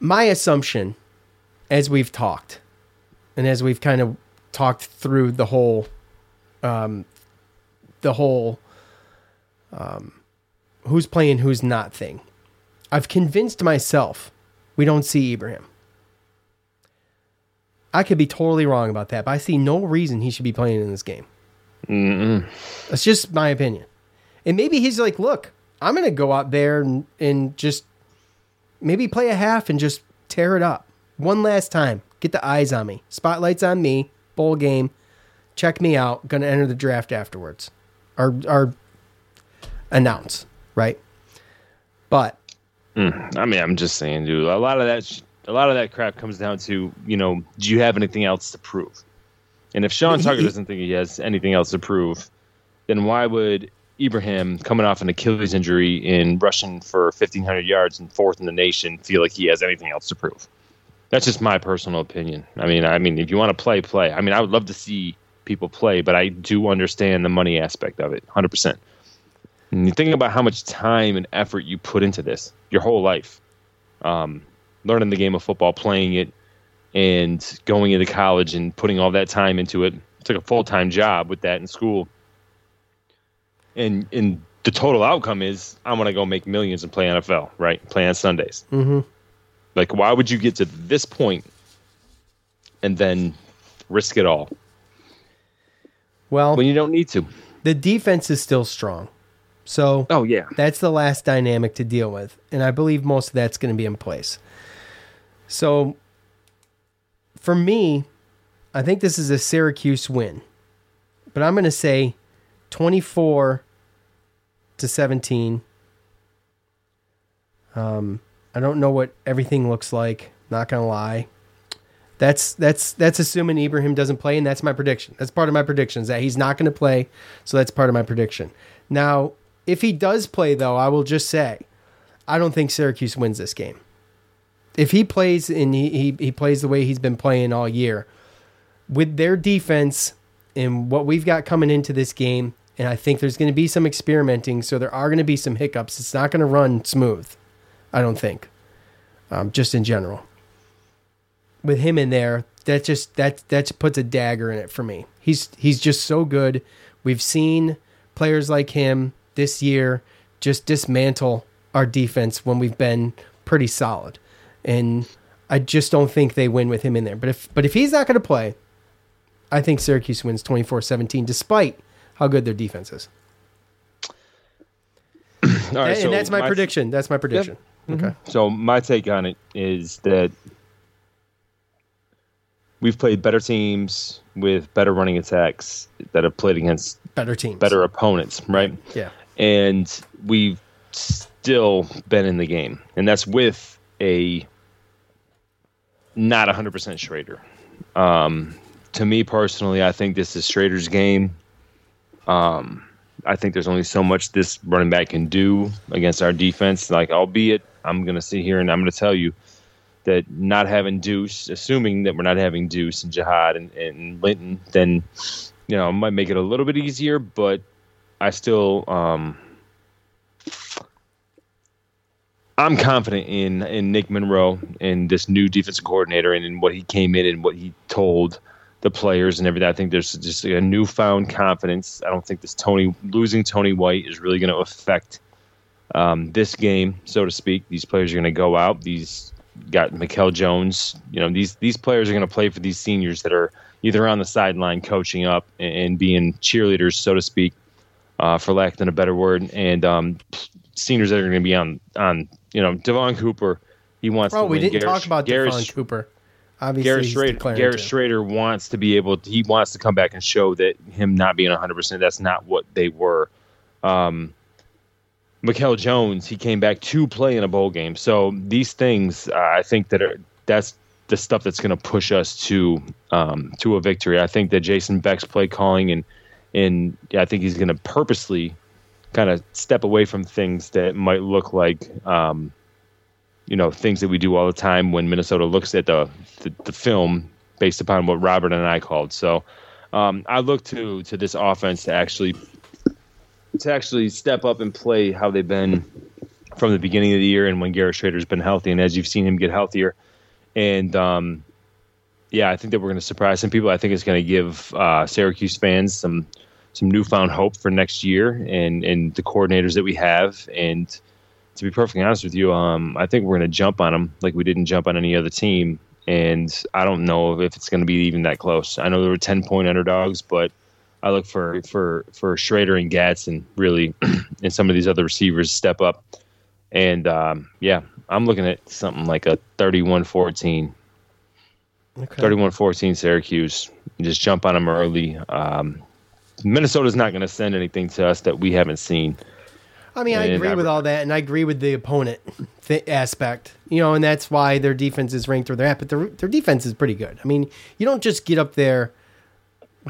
My assumption, as we've talked, and as we've kind of talked through the whole, um, the whole, um, who's playing, who's not thing, I've convinced myself we don't see Ibrahim. I could be totally wrong about that, but I see no reason he should be playing in this game. That's just my opinion. And maybe he's like, look, I'm going to go out there and, and just maybe play a half and just tear it up one last time. Get the eyes on me. Spotlights on me. Bowl game. Check me out. Going to enter the draft afterwards. Or, or announce, right? But mm, I mean, I'm just saying, dude. A lot of that, sh- a lot of that crap comes down to, you know, do you have anything else to prove? And if Sean Tucker doesn't think he has anything else to prove, then why would Ibrahim, coming off an Achilles injury and rushing for 1,500 yards and fourth in the nation, feel like he has anything else to prove? That's just my personal opinion. I mean, I mean, if you want to play, play. I mean, I would love to see people play, but I do understand the money aspect of it, 100. percent And you think about how much time and effort you put into this, your whole life, um, learning the game of football, playing it, and going into college and putting all that time into it. Took a full time job with that in school, and and the total outcome is I'm gonna go make millions and play NFL, right? Play on Sundays. Mhm. Like, why would you get to this point and then risk it all well, when you don't need to? the defense is still strong. So Oh yeah, That's the last dynamic to deal with. And I believe most of that's going to be in place. So for me, I think this is a Syracuse win, but I'm going to say 24 to 17. Um, I don't know what everything looks like. Not gonna lie. That's that's that's assuming Ibrahim doesn't play, and that's my prediction. That's part of my predictions that he's not going to play. So that's part of my prediction. Now, if he does play, though, I will just say, I don't think Syracuse wins this game. If he plays and he, he, he plays the way he's been playing all year, with their defense and what we've got coming into this game, and I think there's going to be some experimenting, so there are going to be some hiccups. It's not going to run smooth, I don't think, um, just in general. With him in there, that just that that puts a dagger in it for me. He's he's just so good. We've seen players like him this year just dismantle our defense when we've been pretty solid, and I just don't think they win with him in there. But if but if he's not going to play, I think Syracuse wins 24-17 despite how good their defense is. All right, and so that's my, prediction. That's my prediction. Mm-hmm. Okay. So my take on it is that we've played better teams with better running attacks that have played against Better teams. better opponents, right? Yeah. And we've still been in the game, and that's with a not 100% Shrader. Um, to me personally, I think this is Shrader's game. Um, I think there's only so much this running back can do against our defense. Like, albeit, I'm going to sit here and I'm going to tell you that not having Duce, assuming that we're not having Duce and Ja'Had and, and Linton, then you know might make it a little bit easier. But I still, um, I'm confident in in Nick Monroe and this new defensive coordinator and in what he came in and what he told the players and everything. I think there's just a newfound confidence. I don't think this Tony losing Tony White is really going to affect um, this game, so to speak. These players are going to go out. These got Mikel Jones. You know, these these players are going to play for these seniors that are either on the sideline coaching up and, and being cheerleaders, so to speak, uh, for lack of a better word, and um, seniors that are going to be on on. You know, Devon Cooper. He wants. Oh, to we didn't Garrett- talk about Garrett Devon Cooper. Obviously, Garrett Shrader, Garrett. Shrader wants to be able. To, he wants to come back and show that him not being 100. percent That's not what they were. Um, Mikel Jones, he came back to play in a bowl game. So these things, uh, I think that are that's the stuff that's going to push us to um, to a victory. I think that Jason Beck's play calling and and I think he's going to purposely kind of step away from things that might look like um, you know things that we do all the time when Minnesota looks at the the, the film based upon what Robert Anae called. So um, I look to to this offense to actually to actually step up and play how they've been from the beginning of the year and when Garrett Shrader's been healthy and as you've seen him get healthier. And um, yeah, I think that we're going to surprise some people. I think it's going to give uh, Syracuse fans some some newfound hope for next year and and the coordinators that we have. And to be perfectly honest with you, um, I think we're going to jump on them like we didn't jump on any other team. And I don't know if it's going to be even that close. I know there were ten point underdogs, but I look for for for Shrader and Gadsden really, and some of these other receivers step up. And um, yeah, I'm looking at something like a 31-14. Okay. 31-14 Syracuse. Just jump on them early. Um, Minnesota's not going to send anything to us that we haven't seen. I mean, I And agree I- with all that, and I agree with the opponent th- aspect. You know, and that's why their defense is ranked where they're at. But their their defense is pretty good. I mean, you don't just get up there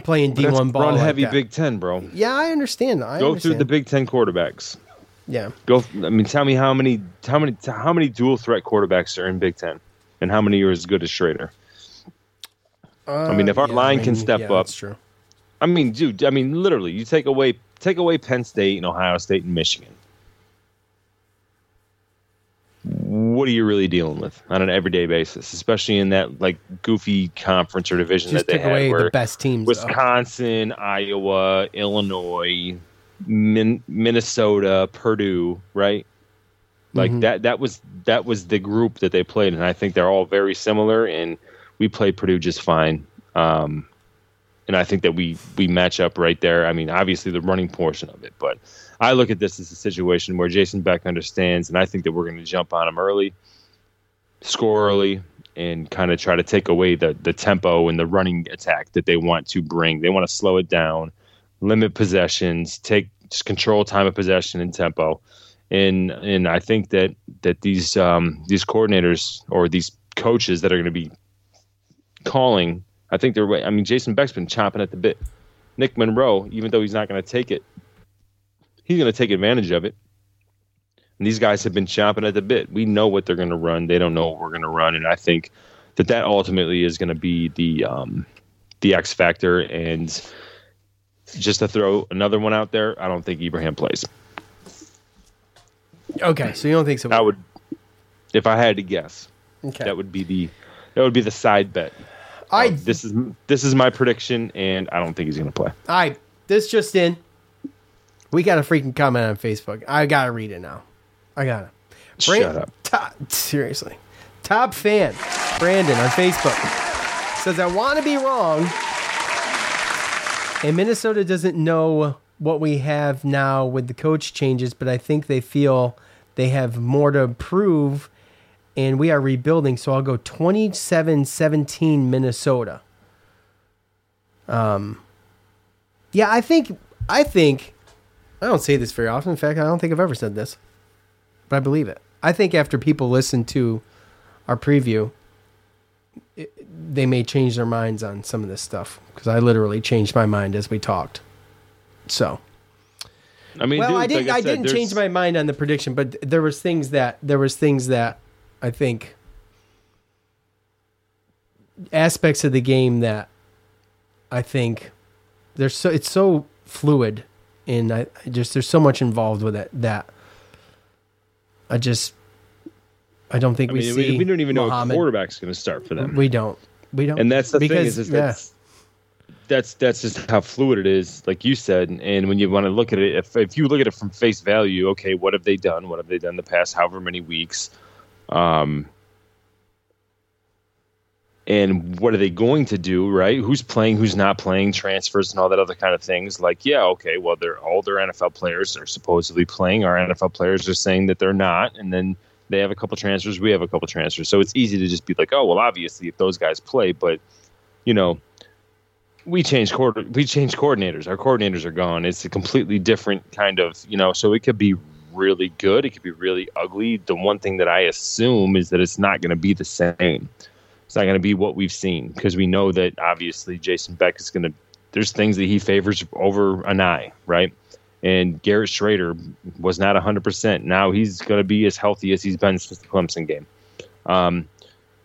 playing D one ball run like heavy that. Big Ten, bro. Yeah, I understand. I Go understand. through the Big Ten quarterbacks. yeah. Go. I mean, tell me how many, how many, how many dual threat quarterbacks are in Big Ten, and how many are as good as Shrader? I mean, if our Uh, Yeah, line I can step yeah, up, That's true. I mean, dude. I mean, literally, you take away take away Penn State and Ohio State and Michigan. What are you really dealing with on an everyday basis, especially in that like goofy conference or division Just that they take had, away where the best teams. though. Wisconsin, Iowa, Illinois, Min- Minnesota, Purdue, right? Like Mhm. that that was that was the group that they played and I think they're all very similar and we played Purdue just fine. Um and I think that we we match up right there. I mean, obviously the running portion of it, but I look at this as a situation where Jason Beck understands and I think that we're going to jump on him early. score early, and kind of try to take away the the tempo and the running attack that they want to bring. They want to slow it down, limit possessions, take just control time of possession and tempo. And and I think that that these um, these coordinators or these coaches that are going to be calling, I think they're. I mean, Jason Beck's been chomping at the bit. Nick Monroe, even though he's not going to take it, he's going to take advantage of it. And these guys have been chomping at the bit. We know what they're going to run. They don't know what we're going to run, and I think that that ultimately is going to be the um, the X factor. And just to throw another one out there, I don't think Ibrahim plays. Okay, so you don't think so? I would, if I had to guess, Okay. that would be the that would be the side bet. I Uh, this is this is my prediction, and I don't think he's going to play. All right, this just in. We got a freaking comment on Facebook. I gotta read it now. I gotta. it. Shut up. Top, seriously, top fan Brandon on Facebook says, "I want to be wrong, and Minnesota doesn't know what we have now with the coach changes, but I think they feel they have more to prove, and we are rebuilding. So I'll go 27-17 Minnesota." Um, yeah, I think I think I don't say this very often. In fact, I don't think I've ever said this. But I believe it. I think after people listen to our preview, it, they may change their minds on some of this stuff because I literally changed my mind as we talked. So, I mean, well, dude, I didn't. like I, said, didn't there's- change my mind on the prediction, but there was things that there was things that I think aspects of the game that I think there's so it's so fluid, and I, I just there's so much involved with it that I just I don't think I we mean, see. we, we don't even know Muhammad. a quarterback's going to start for them. We don't. We don't. and that's the thing because, is, is yeah. that's, that's that's just how fluid it is, like you said. And when you want to look at it, if if you look at it from face value, okay, what have they done? What have they done the past however many weeks? Um, and what are they going to do? Right? Who's playing? Who's not playing? Transfers and all that other kind of things. Like, yeah, okay, well, they're all their NFL players are supposedly playing. Our NFL players are saying that they're not, and then they have a couple transfers. We have a couple transfers. So it's easy to just be like, oh, well, obviously, if those guys play, but you know, we change quarter, we changed coordinators. Our coordinators are gone. It's a completely different kind of, you know. So it could be really good. It could be really ugly. The one thing that I assume is that it's not going to be the same. It's not going to be what we've seen because we know that obviously Jason Beck is going to. There's things that he favors over Anae, right? And Garrett Shrader was not 100%. Now he's going to be as healthy as he's been since the Clemson game. Um,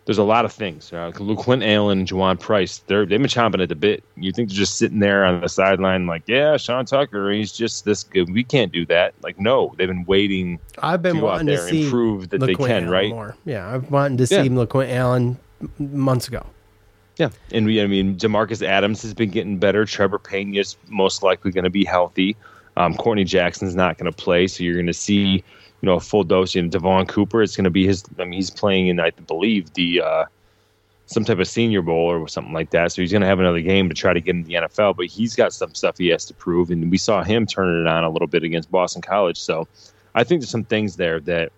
there's a lot of things. Uh, Quint Allen and Juwaun Price, they're, they've been chomping at the bit. You think they're just sitting there on the sideline, like, yeah, Sean Tucker, he's just this good. We can't do that. Like, no, they've been waiting I've been to wanting to see prove that they can, Allen right? More. Yeah, I've wanted to see Yeah. LeQuint Allen months ago. Yeah, and we, I mean, Demarcus Adams has been getting better. Trevor Pena is most likely going to be healthy. Um, Courtney Jackson's not going to play, so you're going to see, you know, a full dose. And Devon Cooper, it's going to be his. I mean, he's playing in, I believe, the uh, some type of Senior Bowl or something like that. So he's going to have another game to try to get in the NFL. But he's got some stuff he has to prove, and we saw him turning it on a little bit against Boston College. So I think there's some things there that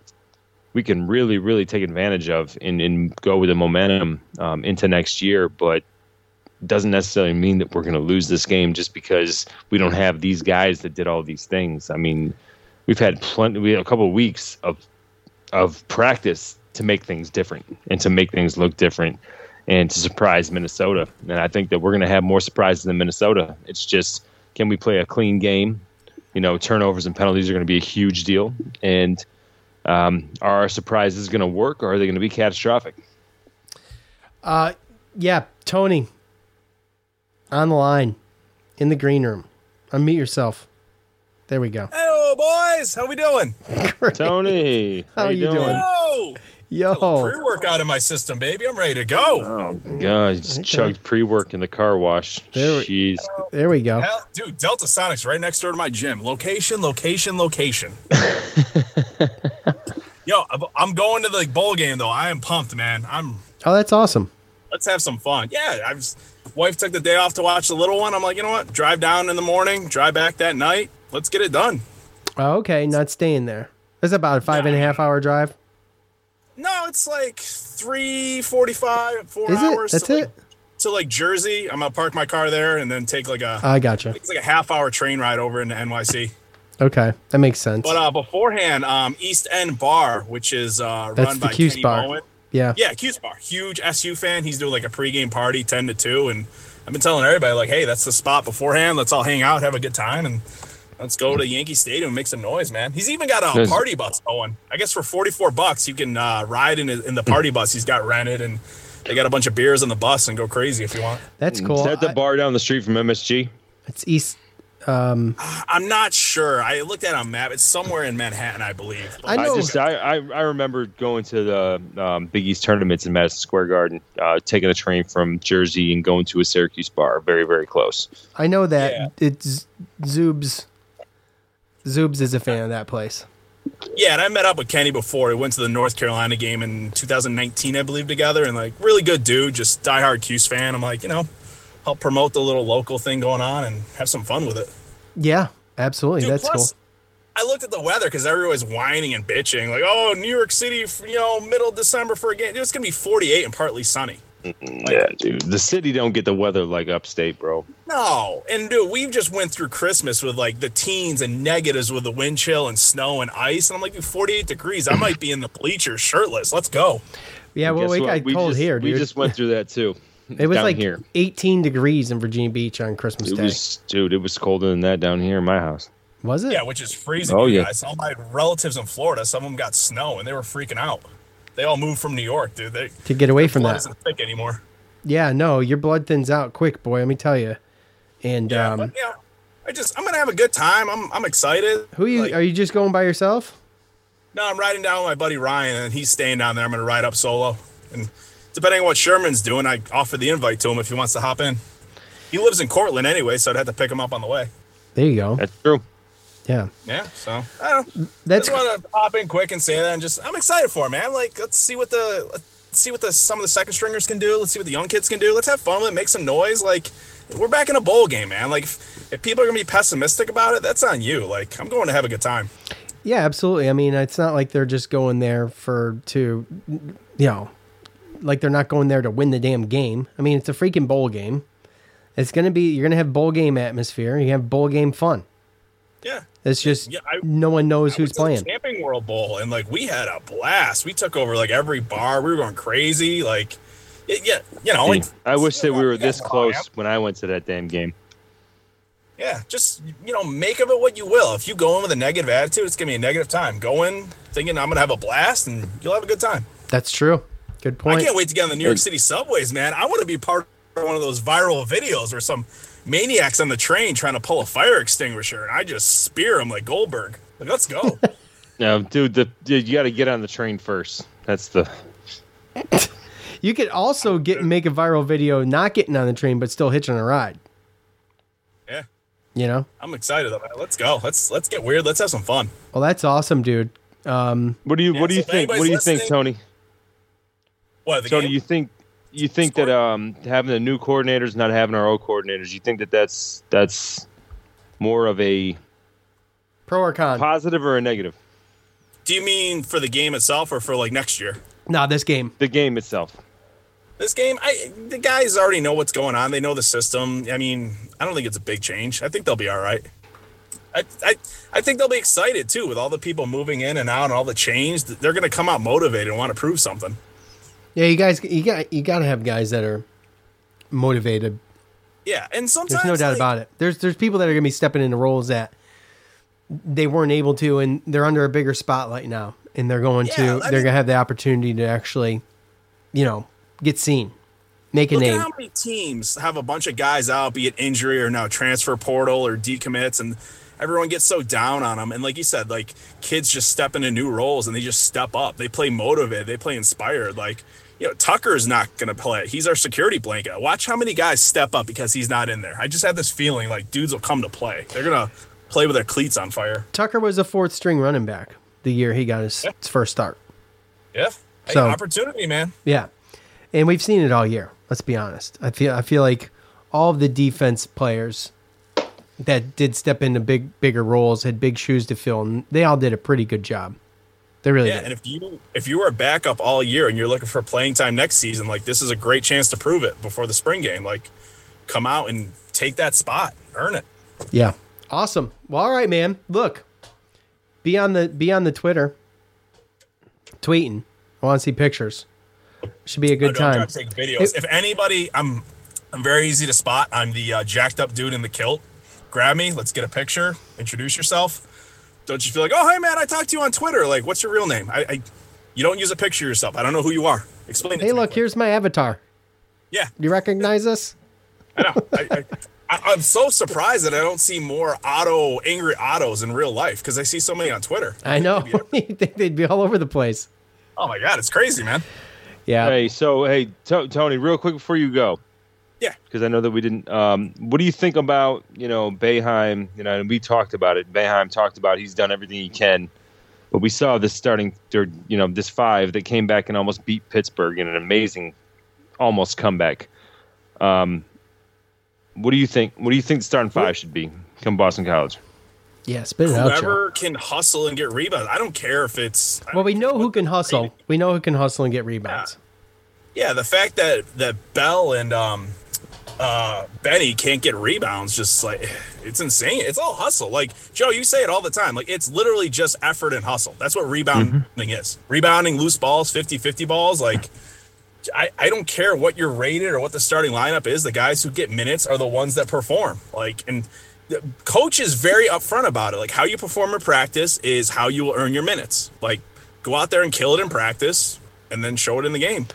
we can really, really take advantage of and, and go with the momentum um, into next year. But doesn't necessarily mean that we're going to lose this game just because we don't have these guys that did all these things. I mean, we've had plenty, we had a couple of weeks of of practice to make things different and to make things look different and to surprise Minnesota. And I think that we're going to have more surprises than Minnesota. It's just can we play a clean game? You know, turnovers and penalties are going to be a huge deal. And um, are our surprises going to work or are they going to be catastrophic? Uh, yeah, Tony, on the line, in the green room. Unmute yourself. There we go. Hello, boys. How we doing? Tony, How you doing? Oh, Yo, pre-workout in my system, baby. I'm ready to go. Oh God! You just chugged pre-work in the car wash. There we- Jeez. there we go. Hell, dude, Delta Sonic's right next door to my gym. Location, location, location. Yo, I'm- I'm going to the bowl game though. I am pumped, man. I'm. Oh, that's awesome. Let's have some fun. Yeah, I was. Wife took the day off to watch the little one. I'm like, you know what? Drive down in the morning, drive back that night. Let's get it done. Oh, okay, not staying there. That's about a five and a half hour drive. No, it's like three forty-five, four Is it? hours. That's to like, it? To like Jersey, I'm gonna park my car there and then take like a I gotcha. it's like a half-hour train ride over into NYC. Okay, that makes sense. But uh, beforehand, um, East End Bar, which is uh, That's run by Cuse Kenny bar. Bowen. yeah. Yeah, Cuse Bar, huge SU fan. He's doing like a pregame party, ten to two, and I've been telling everybody like, hey, that's the spot beforehand. Let's all hang out, have a good time, and let's go to Yankee Stadium and make some noise, man. He's even got a Yes. party bus going. I guess for forty four bucks, you can uh, ride in, in the party bus he's got rented, and they got a bunch of beers on the bus and go crazy if you want. That's cool. Is that the I- bar down the street from MSG? it's East. I'm not sure. I looked at it on map. It's somewhere in Manhattan, I believe. I I know. just I, I, I remember going to the um, Big East tournaments in Madison Square Garden, uh, taking a train from Jersey and going to a Syracuse bar, very very close. I know that Yeah. it's Zoobs. Zoobs is a fan of that place. Yeah, and I met up with Kenny before. We went to the North Carolina game in 2019, I believe, together. And like, really good dude, just diehard Cuse fan. I'm like, you know, help promote the little local thing going on and have some fun with it. Yeah, absolutely. Dude, That's plus, cool. I looked at the weather because everybody's whining and bitching, like, oh, New York City, you know, middle of December for a game. It's gonna be 48 and partly sunny. Yeah, dude. The city don't get the weather like upstate, bro. No, and dude, we just went through Christmas with like the teens and negatives with the wind chill and snow and ice, and I'm like, dude, 48 degrees. I might be in the bleachers shirtless. Let's go. Yeah, well, we got cold just, here, dude. We just went through that too. it was like here. 18 degrees in Virginia Beach on Christmas It Day. was, dude. It was colder than that down here in my house. Was it? Yeah, which is freezing. Oh, yeah. guys. All my relatives in Florida, some of them got snow and they were freaking out. They all moved from New York, dude. They to get away from blood that. isn't thick anymore. Yeah, no, your blood thins out quick, boy. Let me tell you. And Yeah, um, but yeah, I just I'm gonna have a good time. I'm I'm excited. who are you Like, are you just going by yourself? No, I'm riding down with my buddy Ryan, and he's staying down there. I'm gonna ride up solo, and depending on what Sherman's doing, I offer the invite to him if he wants to hop in. He lives in Cortland anyway, so I'd have to pick him up on the way. There you go. That's true. Yeah, Yeah, so I don't. know. that's just want to pop in quick and say that, and just I'm excited for it, man. Like, let's see what the let's see what the some of the second stringers can do. Let's see what the young kids can do. Let's have fun with it, make some noise. Like, we're back in a bowl game, man. Like, if, if people are gonna be pessimistic about it, that's on you. Like, I'm going to have a good time. yeah, absolutely. I mean, it's not like they're just going there for to, you know, like they're not going there to win the damn game. I mean, it's a freaking bowl game. It's gonna be you're gonna have bowl game atmosphere. You have bowl game fun. Yeah. It's just Yeah, I- no one knows I who's went to the playing. Camping World Bowl, and like we had a blast. We took over like every bar. We were going crazy. Like, y- yeah, you know, like, I wish that we were this yeah. close when I went to that damn game. yeah, just you know, make of it what you will. If you go in with a negative attitude, it's gonna be a negative time. Go in thinking I'm gonna have a blast, and you'll have a good time. That's true. Good point. I can't wait to get on the New York City subways, man. I want to be part of one of those viral videos where some maniacs on the train trying to pull a fire extinguisher, and I just spear them like Goldberg. Like, let's go. No, dude, the dude, you got to get on the train first. That's the You could also get make a viral video not getting on the train but still hitching a ride. yeah, You know? I'm excited about it. Let's go. Let's let's get weird. Let's have some fun. Well, that's awesome, dude. Um, What do you Yeah, What do you so if think? What do you anybody's think, Tony? What the Tony, game? you think you think that um having the new coordinators, not having our old coordinators, you think that that's that's more of a pro or con? positive or a negative? Do you mean for the game itself or for like next year? Nah, this game. The game itself. This game, I the guys already know what's going on. They know the system. I mean, I don't think it's a big change. I think they'll be all right. I, I, I think they'll be excited too with all the people moving in and out and all the change. They're going to come out motivated and want to prove something. Yeah, you guys, you got you got to have guys that are motivated. Yeah, and sometimes There's no doubt like, about it. There's there's people that are gonna be stepping into roles that they weren't able to, and they're under a bigger spotlight now, and they're going to I they're mean- gonna have the opportunity to actually, you know, get seen, make a Look name. at how many teams have a bunch of guys out, be it injury or now transfer portal or decommits, and everyone gets so down on them. And like you said, like kids just step into new roles and they just step up. They play motivated. They play inspired. Like you know, Tucker's not going to play. He's our security blanket. Watch how many guys step up because he's not in there. I just have this feeling like dudes will come to play. They're gonna play with their cleats on fire. Tucker was a fourth string running back the year he got his, his first start. Yeah, hey, So- opportunity, man. Yeah, and we've seen it all year. Let's be honest. I feel I feel like all of the defense players that did step into big bigger roles had big shoes to fill, and they all did a pretty good job. They really Yeah, did. and if you if you were a backup all year and you're looking for playing time next season, like this is a great chance to prove it before the spring game. Like, come out and take that spot, earn it. Yeah. Awesome. Well, all right, man. Look, be on the be on the Twitter, tweeting. I want to see pictures. Should be a good time. try to take videos. if anybody, I'm I'm very easy to spot. I'm the uh, jacked up dude in the kilt. Grab me. Let's get a picture. Introduce yourself. Don't you feel like, oh hey man, I talked to you on Twitter. Like, what's your real name? I, I you don't use a picture of yourself. I don't know who you are. Explain it. Hey, to look, quick. here's my avatar. Yeah, Do you recognize us? I know. I, I, I, I'm so surprised that I don't see more auto angry autos in real life because I see so many on Twitter. I know. you think they'd be all over the place. Oh my god, it's crazy, man. Yeah. Hey, so hey, To- Tony, real quick before you go, Yeah. because I know that we didn't. Um, what do you think about you know Boeheim? You know, and we talked about it. Boeheim talked about he's done everything he can, but we saw this starting, or you know, this five that came back and almost beat Pittsburgh in an amazing, almost comeback. Um, what do you think? What do you think the starting five should be? Come Boston College. Yeah, spit it out, Whoever can hustle and get rebounds. I don't care if it's. I Well, we know who can hustle. We know who can hustle and get rebounds. Yeah, the fact that that Bell and um, uh, Benny can't get rebounds, just like it's insane. It's all hustle. Like Joe, you say it all the time. Like it's literally just effort and hustle. That's what rebounding is. Rebounding loose balls, 50-50 balls. Like I, I don't care what you're rated or what the starting lineup is. The guys who get minutes are the ones that perform. Like and the coach is very upfront about it. Like how you perform in practice is how you will earn your minutes. Like go out there and kill it in practice and then show it in the game.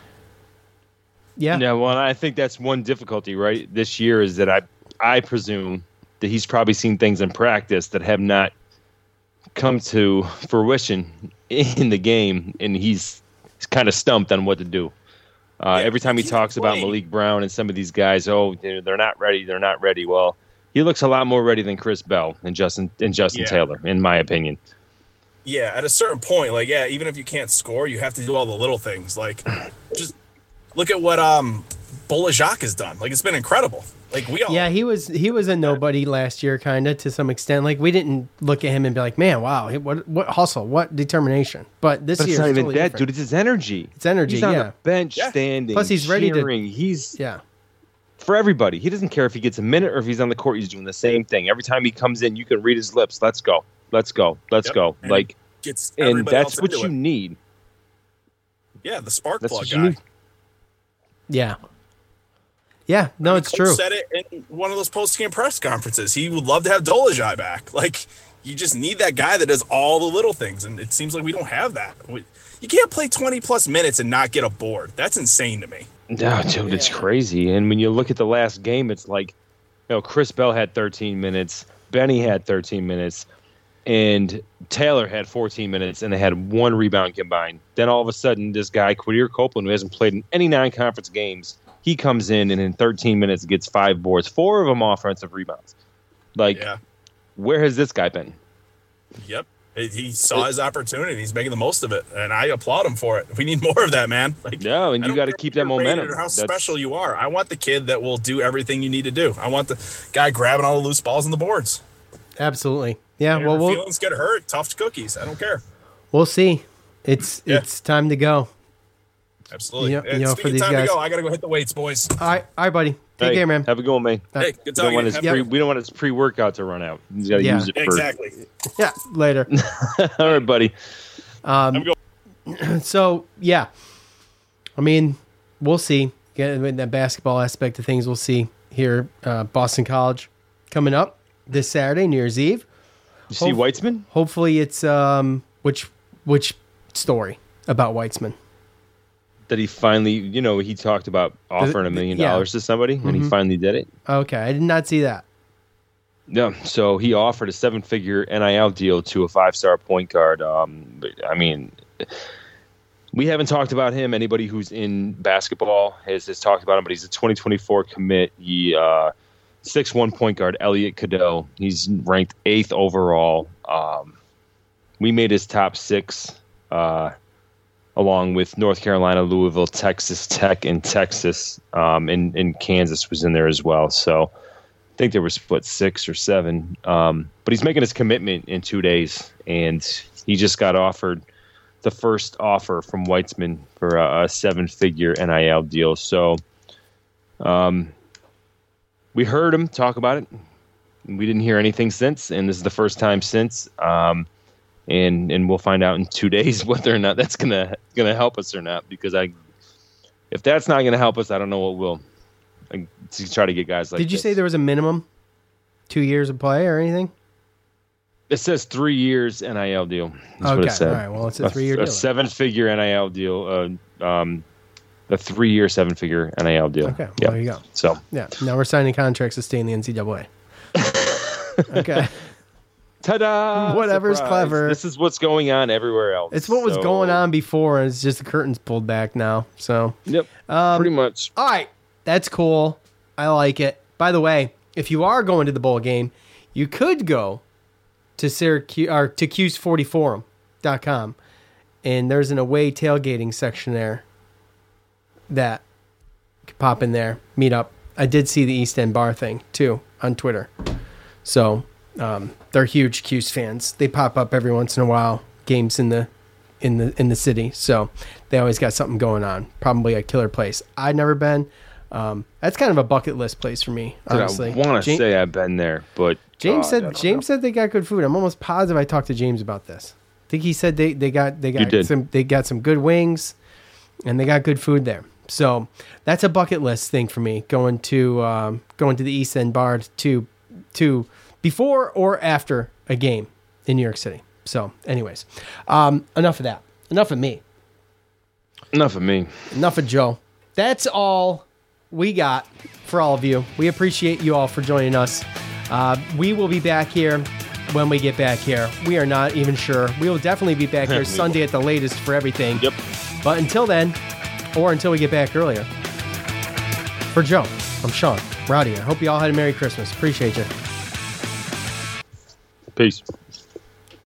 Yeah. Yeah, well, I think that's one difficulty, right? This year is that I I presume that he's probably seen things in practice that have not come to fruition in the game, and he's, he's kind of stumped on what to do. Uh, Yeah, every time he talks about. Maliq Brown and some of these guys, oh, they're, they're not ready, they're not ready. Well, he looks a lot more ready than Chris Bell and Justin and Justin Yeah. Taylor, in my opinion. Yeah, at a certain point, like yeah, even if you can't score, you have to do all the little things. Like just look at what um Bol Ajak has done. Like it's been incredible. Like we all Yeah, he was he was a nobody last year, kind of to some extent. Like we didn't look at him and be like, "Man, wow, what what hustle, what determination." But this But year, it's not even totally that, different. dude. It's his energy. It's energy, He's on yeah. the bench Yeah. standing. Plus, he's ready to- He's Yeah, for everybody. He doesn't care if he gets a minute or if he's on the court. He's doing the same thing. Every time he comes in, you can read his lips. Let's go. Let's go. Let's Yep. go. And Like, gets and that's what you it. need. Yeah, the spark That's plug guy. Need. yeah, yeah. No, it's Coach true. Said it in one of those post game press conferences. He would love to have Dolezaj back. Like you just need that guy that does all the little things, and it seems like we don't have that. We, you can't play twenty plus minutes and not get a board. That's insane to me. No, dude, it's crazy. And when you look at the last game, it's like, you know, Chris Bell had 13 minutes, Benny had 13 minutes, and Taylor had 14 minutes, and they had one rebound combined. Then all of a sudden, this guy, Quadir Copeland, who hasn't played in any non-conference games, he comes in and in 13 minutes gets five boards, four of them offensive rebounds. Like, Yeah. where has this guy been? Yep. He- He saw his opportunity. He's making the most of it, and I applaud him for it. We need more of that, man. Like, No, and you got to keep that momentum. How That's- special you are. I want the kid that will do everything you need to do. I want the guy grabbing all the loose balls on the boards. Absolutely. Yeah. If Well, your we'll feelings get hurt. Tough cookies. I don't care. we'll see. It's Yeah. it's time to go. Absolutely. Yep, And you know, for speaking these time guys- to go, I gotta go hit the weights, boys. All right, all right, buddy. Take Hey, care, man. Have a good one, man. Hey, good We don't, talking. want his Have- Yep. pre, we don't want his pre-workout to run out. He's got to Yeah. use it for Exactly. Yeah, later. All right, buddy. so yeah, I mean, we'll see. Get with that basketball aspect of things, we'll see here. Uh, Boston College coming up this Saturday, New Year's Eve. You see Weitzman? Hopefully, it's um which which story about Weitzman. that he finally, you know, he talked about offering a million yeah. dollars to somebody, and he finally did it. Okay, I did not see that. Yeah, so he offered a seven-figure NIL deal to a five-star point guard. Um, but, I mean, we haven't talked about him. Anybody who's in basketball has, has talked about him, but he's a 2024 commit. He uh, six-one point guard, Elliot Cadeau. He's ranked eighth overall. Um, we made his top six. Uh, along with North Carolina, Louisville, Texas Tech, and Texas, um, and, and Kansas was in there as well. So I think there was split six or seven. Um, but he's making his commitment in two days, and he just got offered the first offer from Weitzman for a, a seven-figure NIL deal. So, um, we heard him talk about it. We didn't hear anything since, and this is the first time since. Um, and and we'll find out in two days whether or not that's gonna gonna help us or not. Because I, if that's not gonna help us, I don't know what will. I, to try to get guys like. Did you this. say there was a minimum two years of play or anything? It says three years NIL deal. Okay, all right, well, it's a three-year deal. A seven-figure NIL deal. Uh, um, a three-year, seven-figure NIL deal. Okay, well, Yeah. there you go. So Yeah. Now we're signing contracts to stay in the NCAA. okay. ta-da! Whatever's Surprise. clever. This is what's going on everywhere else. It's what was going on before, and it's just the curtains pulled back now. So, Yep. Um, pretty much. all right, that's cool. I like it. By the way, if you are going to the bowl game, you could go to Syracuse or to Cuse40forum.com, and there's an away tailgating section there that could pop in there, meet up. I did see the East End Bar thing too on Twitter. So um, they're huge Cuse fans. They pop up every once in a while. Games in the in the in the city, so they always got something going on. Probably a killer place. I've never been. Um, that's kind of a bucket list place for me. Honestly, I want to say I've been there, but James I said James know. said they got good food. I'm almost positive I talked to James about this. I think he said they, they got they got some they got some good wings, and they got good food there. So that's a bucket list thing for me. Going to um, going to the East End Bar to to before or after a game in New York City. So, anyways, um, enough of that. Enough of me. enough of me. Enough of Joe. That's all we got for all of you. We appreciate you all for joining us. Uh, we will be back here when we get back here. We are not even sure. We will definitely be back here Sunday at the latest for everything. Yep. But until then, or until we get back earlier, for Joe, I'm Sean. Rowdy. I hope you all had a Merry Christmas. Appreciate you. Peace.